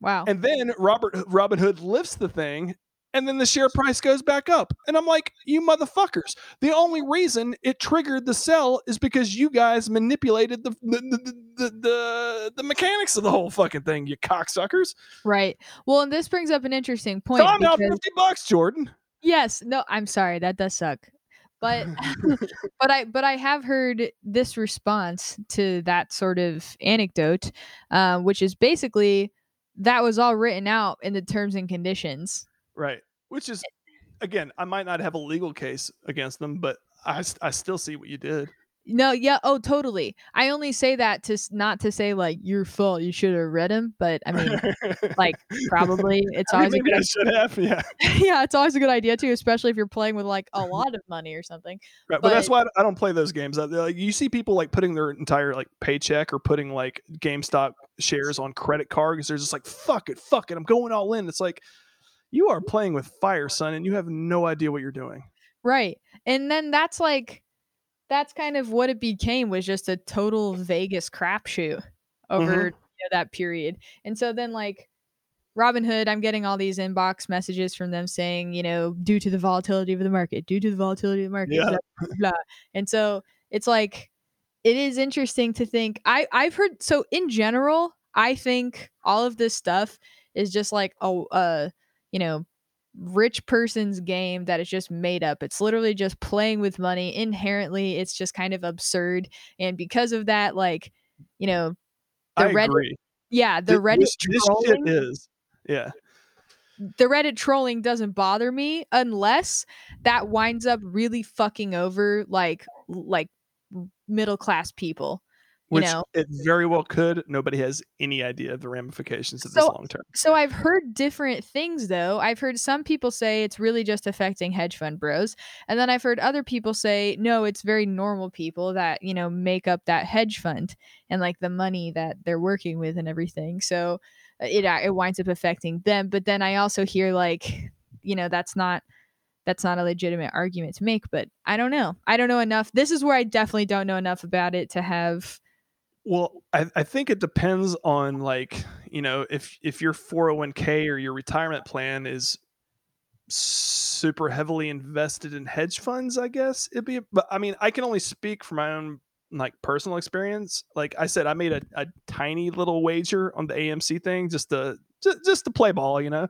Speaker 1: wow.
Speaker 2: And then Robert Robinhood lifts the thing, and then the share price goes back up. And I'm like, you motherfuckers! The only reason it triggered the sell is because you guys manipulated the the the, the, the, the mechanics of the whole fucking thing. You cocksuckers!
Speaker 1: right. Well, and this brings up an interesting point.
Speaker 2: So I'm out
Speaker 1: because-
Speaker 2: fifty bucks, Jordan.
Speaker 1: Yes, no, I'm sorry, that does suck. But but I but I have heard this response to that sort of anecdote, uh, which is basically that was all written out in the terms and conditions.
Speaker 2: Right. Which is, again, I might not have a legal case against them, but I, I still see what you did.
Speaker 1: No, yeah, oh, totally. I only say that to not to say like your fault. You should have read him, but I mean, like probably it's always a good
Speaker 2: I should have. Yeah.
Speaker 1: yeah, it's always a good idea too, especially if you're playing with like a lot of money or something.
Speaker 2: Right, but, that's why I don't play those games. Uh, Like, you see people like putting their entire like paycheck or putting like GameStop shares on credit card because they're just like, "Fuck it, fuck it, I'm going all in." It's like you are playing with fire, son, and you have no idea what you're doing.
Speaker 1: Right. And then that's like that's kind of what it became was just a total Vegas crapshoot over you know, that period. And so then like Robinhood, I'm getting all these inbox messages from them saying, you know, due to the volatility of the market, due to the volatility of the market,
Speaker 2: Yeah.
Speaker 1: blah, blah, blah. And so it's like it is interesting to think. I I've heard so in general, I think all of this stuff is just like a uh, you know, rich person's game that is just made up. It's literally just playing with money. Inherently, it's just kind of absurd. And because of that, like, you know, the
Speaker 2: I
Speaker 1: Reddit
Speaker 2: agree.
Speaker 1: yeah, the
Speaker 2: Th-
Speaker 1: Reddit
Speaker 2: this, this shit
Speaker 1: trolling,
Speaker 2: is, yeah,
Speaker 1: the Reddit trolling doesn't bother me unless that winds up really fucking over like like middle class people.
Speaker 2: Which
Speaker 1: know.
Speaker 2: it very well could. Nobody has any idea of the ramifications of this long term.
Speaker 1: So I've heard different things though. I've heard some people say it's really just affecting hedge fund bros. And then I've heard other people say no, it's very normal people that, you know, make up that hedge fund and like the money that they're working with and everything. So uh, it uh, it winds up affecting them, but then I also hear like, you know, that's not that's not a legitimate argument to make, but I don't know. I don't know enough. This is where I definitely don't know enough about it to have
Speaker 2: Well, I, I think it depends on like you know if if your 401k or your retirement plan is super heavily invested in hedge funds, I guess it'd be. But I mean, I can only speak from my own like personal experience. Like I said, I made a, a tiny little wager on the AMC thing just to just, just to play ball, you know,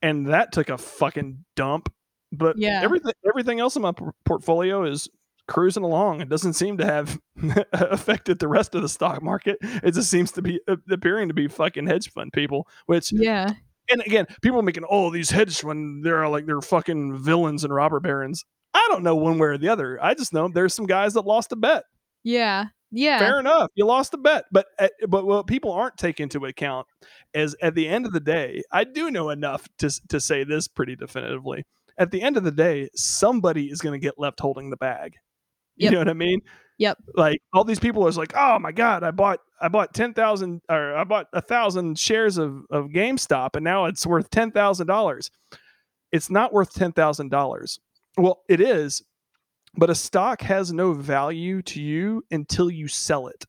Speaker 2: and that took a fucking dump. But
Speaker 1: Yeah.
Speaker 2: everything everything else in my por- portfolio is cruising along. It doesn't seem to have affected the rest of the stock market. It just seems to be uh, appearing to be fucking hedge fund people, which
Speaker 1: yeah.
Speaker 2: and again, people making oh these hedge fund they're like they're fucking villains and robber barons. I don't know one way or the other. I just know there's some guys that lost a bet.
Speaker 1: Yeah. Yeah.
Speaker 2: Fair enough, you lost a bet, but uh, but what people aren't taking into account is at the end of the day, I do know enough to to say this pretty definitively. At the end of the day, somebody is going to get left holding the bag. You know what I mean?
Speaker 1: Yep.
Speaker 2: Like all these people is like, oh my god, I bought I bought ten thousand or I bought a thousand shares of of GameStop, and now it's worth ten thousand dollars. it's not worth $10,000. Well, it is, but a stock has no value to you until you sell it.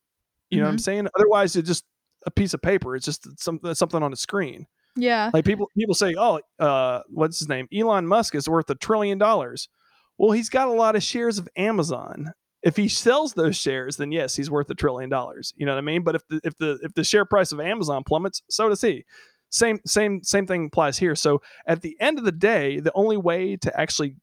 Speaker 2: You know what I'm
Speaker 1: Mhm.
Speaker 2: saying? Otherwise, it's just a piece of paper. It's just something something on a screen.
Speaker 1: Yeah.
Speaker 2: Like people people say, "Oh, uh, what's his name? Elon Musk is worth a trillion dollars." Well, he's got a lot of shares of Amazon. If he sells those shares, then yes, he's worth a trillion dollars. You know what I mean? But if the if the if the share price of Amazon plummets, so does he. Same same same thing applies here. So at the end of the day, the only way to actually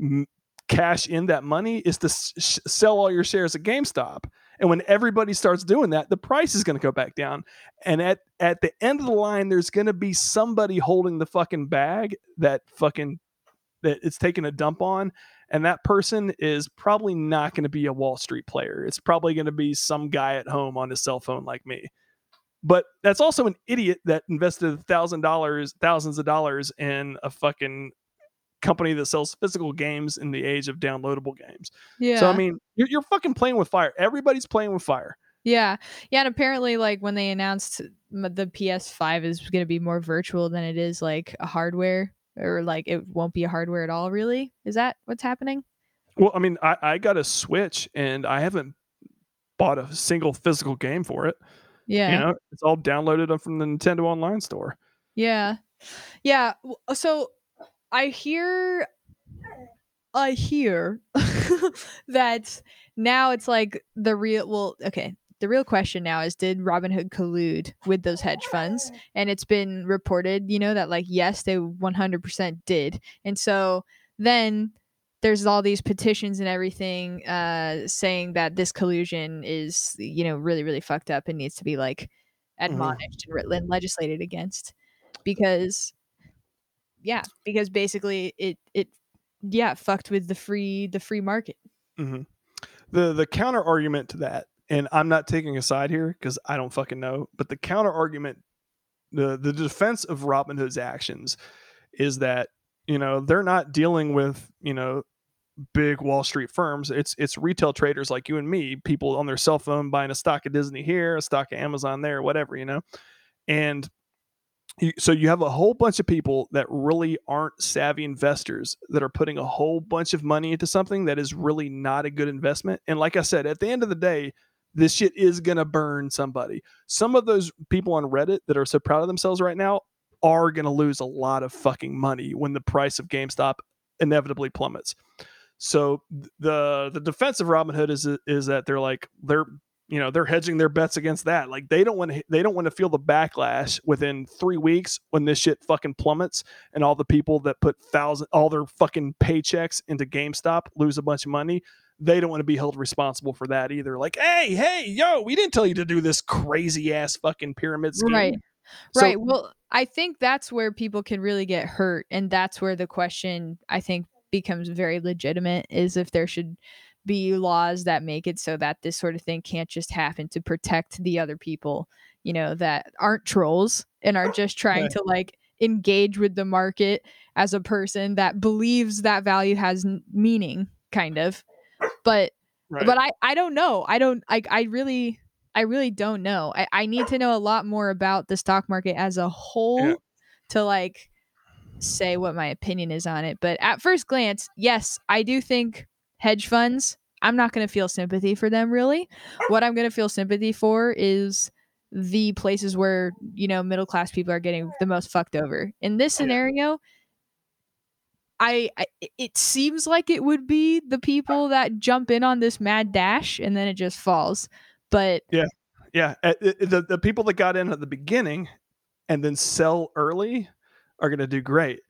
Speaker 2: m- cash in that money is to sh- sell all your shares at GameStop. And when everybody starts doing that, the price is going to go back down. And at at the end of the line, there's going to be somebody holding the fucking bag that fucking that it's taking a dump on, and that person is probably not going to be a Wall Street player. It's probably going to be some guy at home on his cell phone like me. But that's also an idiot that invested thousand dollars, thousands of dollars in a fucking company that sells physical games in the age of downloadable games.
Speaker 1: Yeah.
Speaker 2: So I mean, you're, you're fucking playing with fire. Everybody's playing with fire.
Speaker 1: Yeah. Yeah. And apparently, like, when they announced uh, the PS5 is going to be more virtual than it is like a hardware, or like it won't be a hardware at all, really? Is that what's happening?
Speaker 2: Well, I mean, I, I got a Switch and I haven't bought a single physical game for it.
Speaker 1: Yeah.
Speaker 2: You know, it's all downloaded from the Nintendo Online store.
Speaker 1: Yeah. Yeah. Uh, so I hear I hear that now it's like the real well, okay. The real question now is did Robinhood collude with those hedge funds? And it's been reported, you know, that like yes, they 100% did. And so then there's all these petitions and everything uh saying that this collusion is, you know, really really fucked up and needs to be like admonished and writ- and legislated against because yeah because basically it it yeah fucked with the free the free market
Speaker 2: hmm The the counter argument to that, and I'm not taking a side here because I don't fucking know, but the counter argument, the the defense of Robinhood's actions, is that you know they're not dealing with you know big Wall Street firms. It's it's retail traders like you and me, people on their cell phone buying a stock of Disney here, a stock of Amazon there, whatever, you know. And so you have a whole bunch of people that really aren't savvy investors that are putting a whole bunch of money into something that is really not a good investment. And like I said, at the end of the day, this shit is going to burn somebody. Some of those people on Reddit that are so proud of themselves right now are going to lose a lot of fucking money when the price of GameStop inevitably plummets. So the the defense of Robinhood is is that they're like they're you know they're hedging their bets against that. Like they don't want to they don't want to feel the backlash within three weeks when this shit fucking plummets and all the people that put thousand all their fucking paychecks into GameStop lose a bunch of money. They don't want to be held responsible for that either. Like, hey, hey, yo, we didn't tell you to do this crazy ass fucking pyramid scheme.
Speaker 1: right
Speaker 2: So-
Speaker 1: right well i think that's where people can really get hurt and that's where the question i think becomes very legitimate is if there should be laws that make it so that this sort of thing can't just happen to protect the other people you know that aren't trolls and are just trying
Speaker 2: Right.
Speaker 1: to like engage with the market as a person that believes that value has meaning kind of but
Speaker 2: Right.
Speaker 1: but I I don't know. I don't I I really I really don't know. I I need to know a lot more about the stock market as a whole
Speaker 2: Yeah.
Speaker 1: to like say what my opinion is on it. But at first glance, yes, I do think hedge funds, I'm not going to feel sympathy for them really. What I'm going to feel sympathy for is the places where, you know, middle class people are getting the most fucked over. In this scenario, I, I it seems like it would be the people that jump in on this mad dash and then it just falls. But
Speaker 2: Yeah, uh, uh, the the people that got in at the beginning and then sell early are going to do great.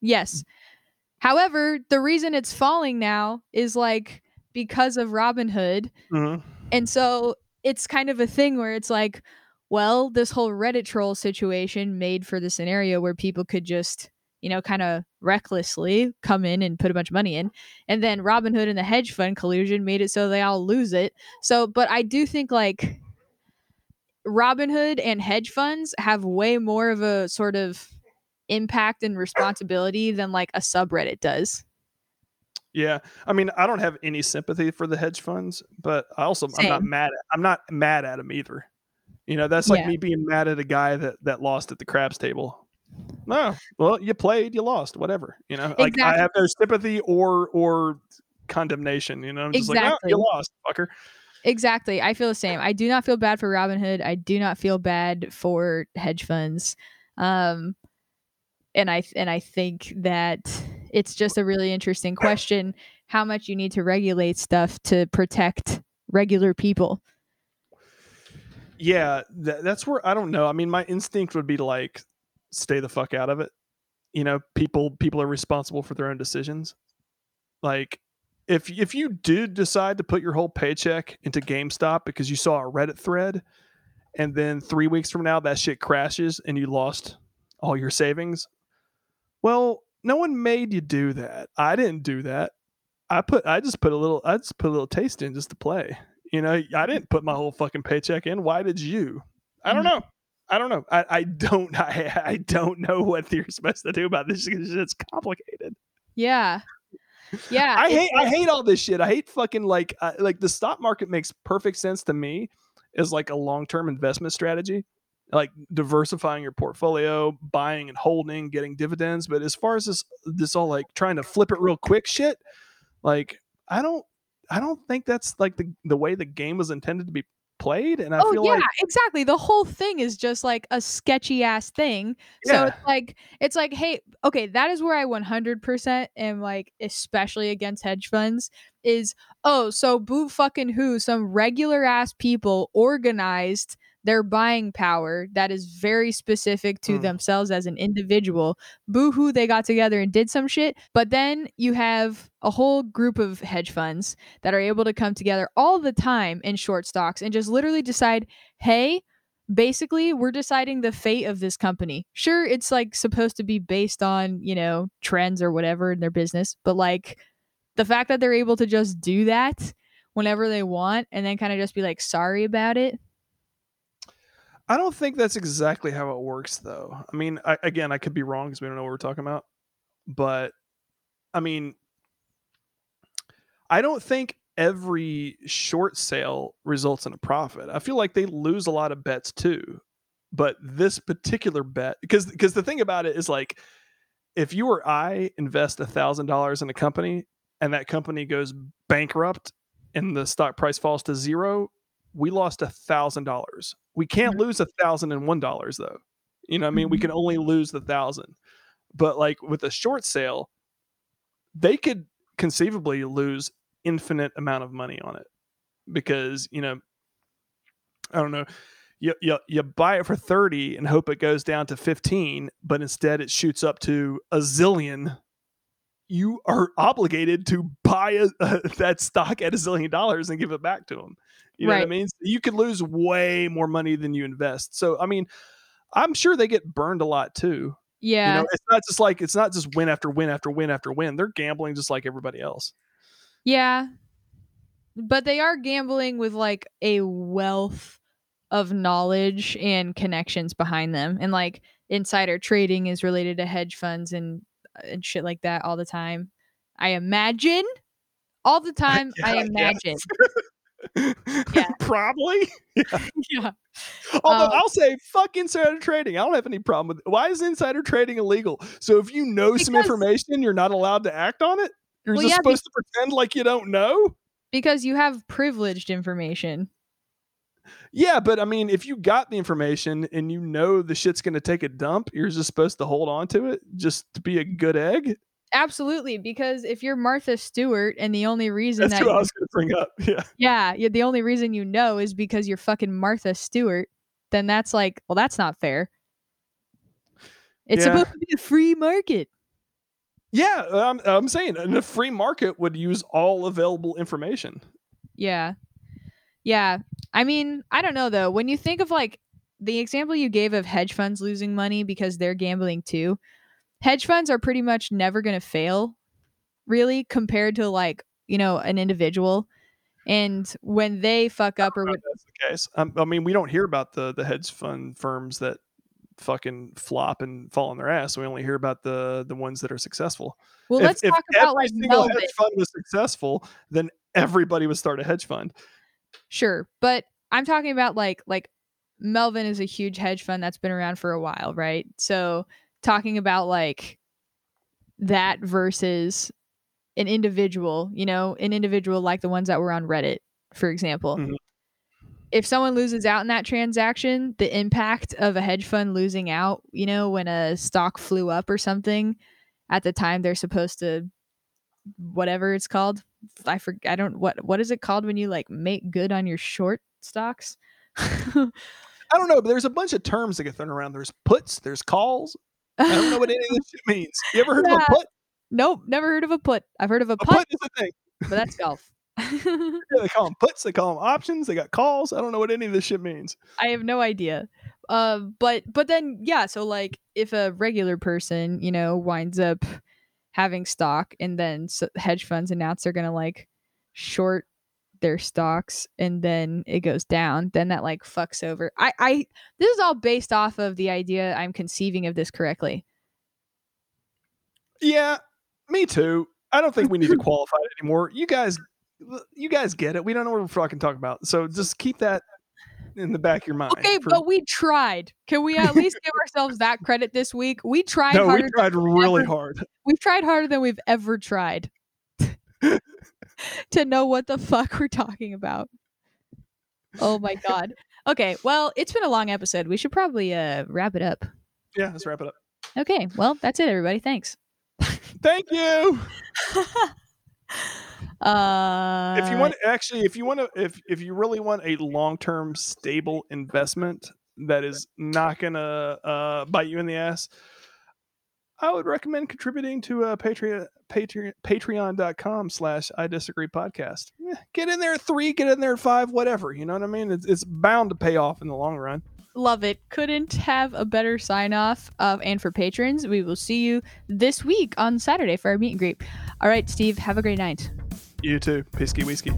Speaker 1: yes. However, the reason it's falling now is like because of Robinhood.
Speaker 2: Mhm.
Speaker 1: And so it's kind of a thing where it's like, well, this whole Reddit troll situation made for the scenario where people could just, you know, kind of recklessly come in and put a bunch of money in. And then Robinhood and the hedge fund collusion made it so they all lose it. So, but I do think like Robinhood and hedge funds have way more of a sort of impact and responsibility than like a subreddit does.
Speaker 2: Yeah, I mean, I don't have any sympathy for the hedge funds, but I also I'm not mad. At, I'm not mad at them either. You know, that's like
Speaker 1: Yeah.
Speaker 2: me being mad at a guy that that lost at the craps table. No, well, you played, you lost, whatever. You know, like I have no sympathy or or condemnation. You know, I'm just like, oh,
Speaker 1: Exactly.
Speaker 2: you lost, fucker.
Speaker 1: Exactly. I feel the same. I do not feel bad for Robinhood. I do not feel bad for hedge funds. Um and I and I think that it's just a really interesting question how much you need to regulate stuff to protect regular people.
Speaker 2: Yeah, th- that's where I don't know. I mean, my instinct would be like stay the fuck out of it. You know, people people are responsible for their own decisions. Like if if you do decide to put your whole paycheck into GameStop because you saw a Reddit thread and then 3 weeks from now that shit crashes and you lost all your savings, well, no one made you do that. I didn't do that. I put I just put a little I just put a little taste in just to play. You know, I didn't put my whole fucking paycheck in. Why did you? I don't
Speaker 1: Mhm.
Speaker 2: know. I don't know. I, I don't I, I don't know what you're supposed to do about this. It's complicated.
Speaker 1: Yeah. Yeah.
Speaker 2: I hate I hate all this shit. I hate fucking like uh, like the stock market makes perfect sense to me as like a long term investment strategy, like diversifying your portfolio, buying and holding, getting dividends. But as far as this this all like trying to flip it real quick shit, like I don't I don't think that's like the the way the game was intended to be played. And I
Speaker 1: oh
Speaker 2: feel
Speaker 1: yeah,
Speaker 2: like
Speaker 1: exactly. The whole thing is just like a sketchy ass thing. So it's like it's like, hey, okay, that is where I 100% am like, especially against hedge funds. Is oh, so boo fucking who? Some regular ass people organized their buying power that is very specific to
Speaker 2: Mm.
Speaker 1: themselves as an individual. Boo hoo, they got together and did some shit. But then you have a whole group of hedge funds that are able to come together all the time in short stocks and just literally decide, hey, basically we're deciding the fate of this company. Sure, it's like supposed to be based on, you know, trends or whatever in their business, but like the fact that they're able to just do that whenever they want and then kind of just be like sorry about it.
Speaker 2: I don't think that's exactly how it works, though. I mean, I, again, I could be wrong because we don't know what we're talking about. But I mean, I don't think every short sale results in a profit. I feel like they lose a lot of bets too. But this particular bet, because because the thing about it is like, if you or I invest a thousand dollars in a company and that company goes bankrupt and the stock price falls to zero, we lost a thousand dollars. We can't lose a thousand and one dollars though. You know, what I mean, we
Speaker 1: Mhm.
Speaker 2: can only lose the thousand. But like with a short sale, they could conceivably lose infinite amount of money on it because you know, I don't know. You, you, you buy it for 30 and hope it goes down to 15 but instead it shoots up to a zillion you are obligated to buy a, that stock at a zillion dollars and give it back to them. You know what I mean? So you could lose way more money than you invest. So I mean, I'm sure they get burned a lot too.
Speaker 1: Yeah.
Speaker 2: You know, it's not just like it's not just win after win after win after win. They're gambling just like everybody else.
Speaker 1: Yeah. But they are gambling with like a wealth of knowledge and connections behind them. And like insider trading is related to hedge funds and uh, and shit like that all the time. I imagine all the time I
Speaker 2: Yeah,
Speaker 1: imagine.
Speaker 2: Yeah. Probably.
Speaker 1: yeah.
Speaker 2: Although
Speaker 1: Um,
Speaker 2: I'll say, fuck insider trading. I don't have any problem with it. Why is insider trading illegal? So if you know some information, you're not allowed to act on it? You're
Speaker 1: Well,
Speaker 2: just
Speaker 1: yeah,
Speaker 2: supposed to pretend like you don't know?
Speaker 1: Because you have privileged information.
Speaker 2: Yeah, but I mean, if you got the information and you know the shit's going to take a dump, you're just supposed to hold on to it just to be a good egg?
Speaker 1: Absolutely, because if you're Martha Stewart and the only reason
Speaker 2: That's
Speaker 1: that
Speaker 2: who I was going to bring up. Yeah.
Speaker 1: yeah, yeah, the only reason you know is because you're fucking Martha Stewart, then that's like, well, that's not fair. It's
Speaker 2: Yeah.
Speaker 1: supposed to be a free market.
Speaker 2: Yeah, I'm, I'm saying and a free market would use all available information.
Speaker 1: Yeah. Yeah. I mean, I don't know though. When you think of like the example you gave of hedge funds losing money because they're gambling too, hedge funds are pretty much never going to fail, really, compared to like, you know, an individual. And when they fuck up or
Speaker 2: know
Speaker 1: when,
Speaker 2: if that's the case. Um, I mean, we don't hear about the the hedge fund firms that fucking flop and fall on their ass. We only hear about the the ones that are successful.
Speaker 1: well,
Speaker 2: If-
Speaker 1: let's
Speaker 2: if
Speaker 1: talk about like
Speaker 2: single
Speaker 1: Melvin.
Speaker 2: hedge fund was successful, then everybody would start a hedge fund.
Speaker 1: Sure, but I'm talking about like like Melvin is a huge hedge fund that's been around for a while, right? So talking about like that versus an individual, you know, an individual like the ones that were on Reddit, for example.
Speaker 2: Mhm.
Speaker 1: If someone loses out in that transaction, the impact of a hedge fund losing out, you know, when a stock flew up or something at the time they're supposed to whatever it's called. I forget I don't what what is it called when you like make good on your short stocks?
Speaker 2: I don't know, but there's a bunch of terms that get thrown around. There's puts, there's calls. I don't know what any of this shit means. You ever heard of a put?
Speaker 1: Nope, never heard of a put. I've heard of a
Speaker 2: A
Speaker 1: putt,
Speaker 2: put is a thing.
Speaker 1: but that's golf.
Speaker 2: Yeah, they call them puts. They call them options. They got calls. I don't know what any of this shit means.
Speaker 1: I have no idea. Uh, but but then yeah, so like if a regular person, you know, winds up having stock and then hedge funds announce they're gonna like short their stocks and then it goes down, then that like fucks over. I I this is all based off of the idea I'm conceiving of this correctly.
Speaker 2: Yeah, me too. I don't think we need to qualify it anymore. You guys, you guys get it. We don't know what we're fucking talking about. So just keep that in the back of your mind.
Speaker 1: Okay,
Speaker 2: for-
Speaker 1: but we tried. Can we at least give ourselves that credit this week? We tried
Speaker 2: no, we tried really
Speaker 1: ever-
Speaker 2: hard.
Speaker 1: we tried harder than we've ever tried to know what the fuck we're talking about. Oh my god. Okay, well, it's been a long episode. We should probably uh wrap it up.
Speaker 2: Yeah, let's wrap it up.
Speaker 1: Okay, well, that's it everybody. Thanks.
Speaker 2: Thank you.
Speaker 1: uh
Speaker 2: if you want actually if you want to if if you really want a long-term stable investment that is not gonna uh bite you in the ass i would recommend contributing to uh patreon patreon patreon.com slash i disagree podcast get in there at three get in there at five whatever you know what i mean it's, it's bound to pay off in the long run
Speaker 1: love it. Couldn't have a better sign off. Uh, and for patrons, we will see you this week on Saturday for our meet and greet. All right, Steve, have a great night.
Speaker 2: you too pisky whiskey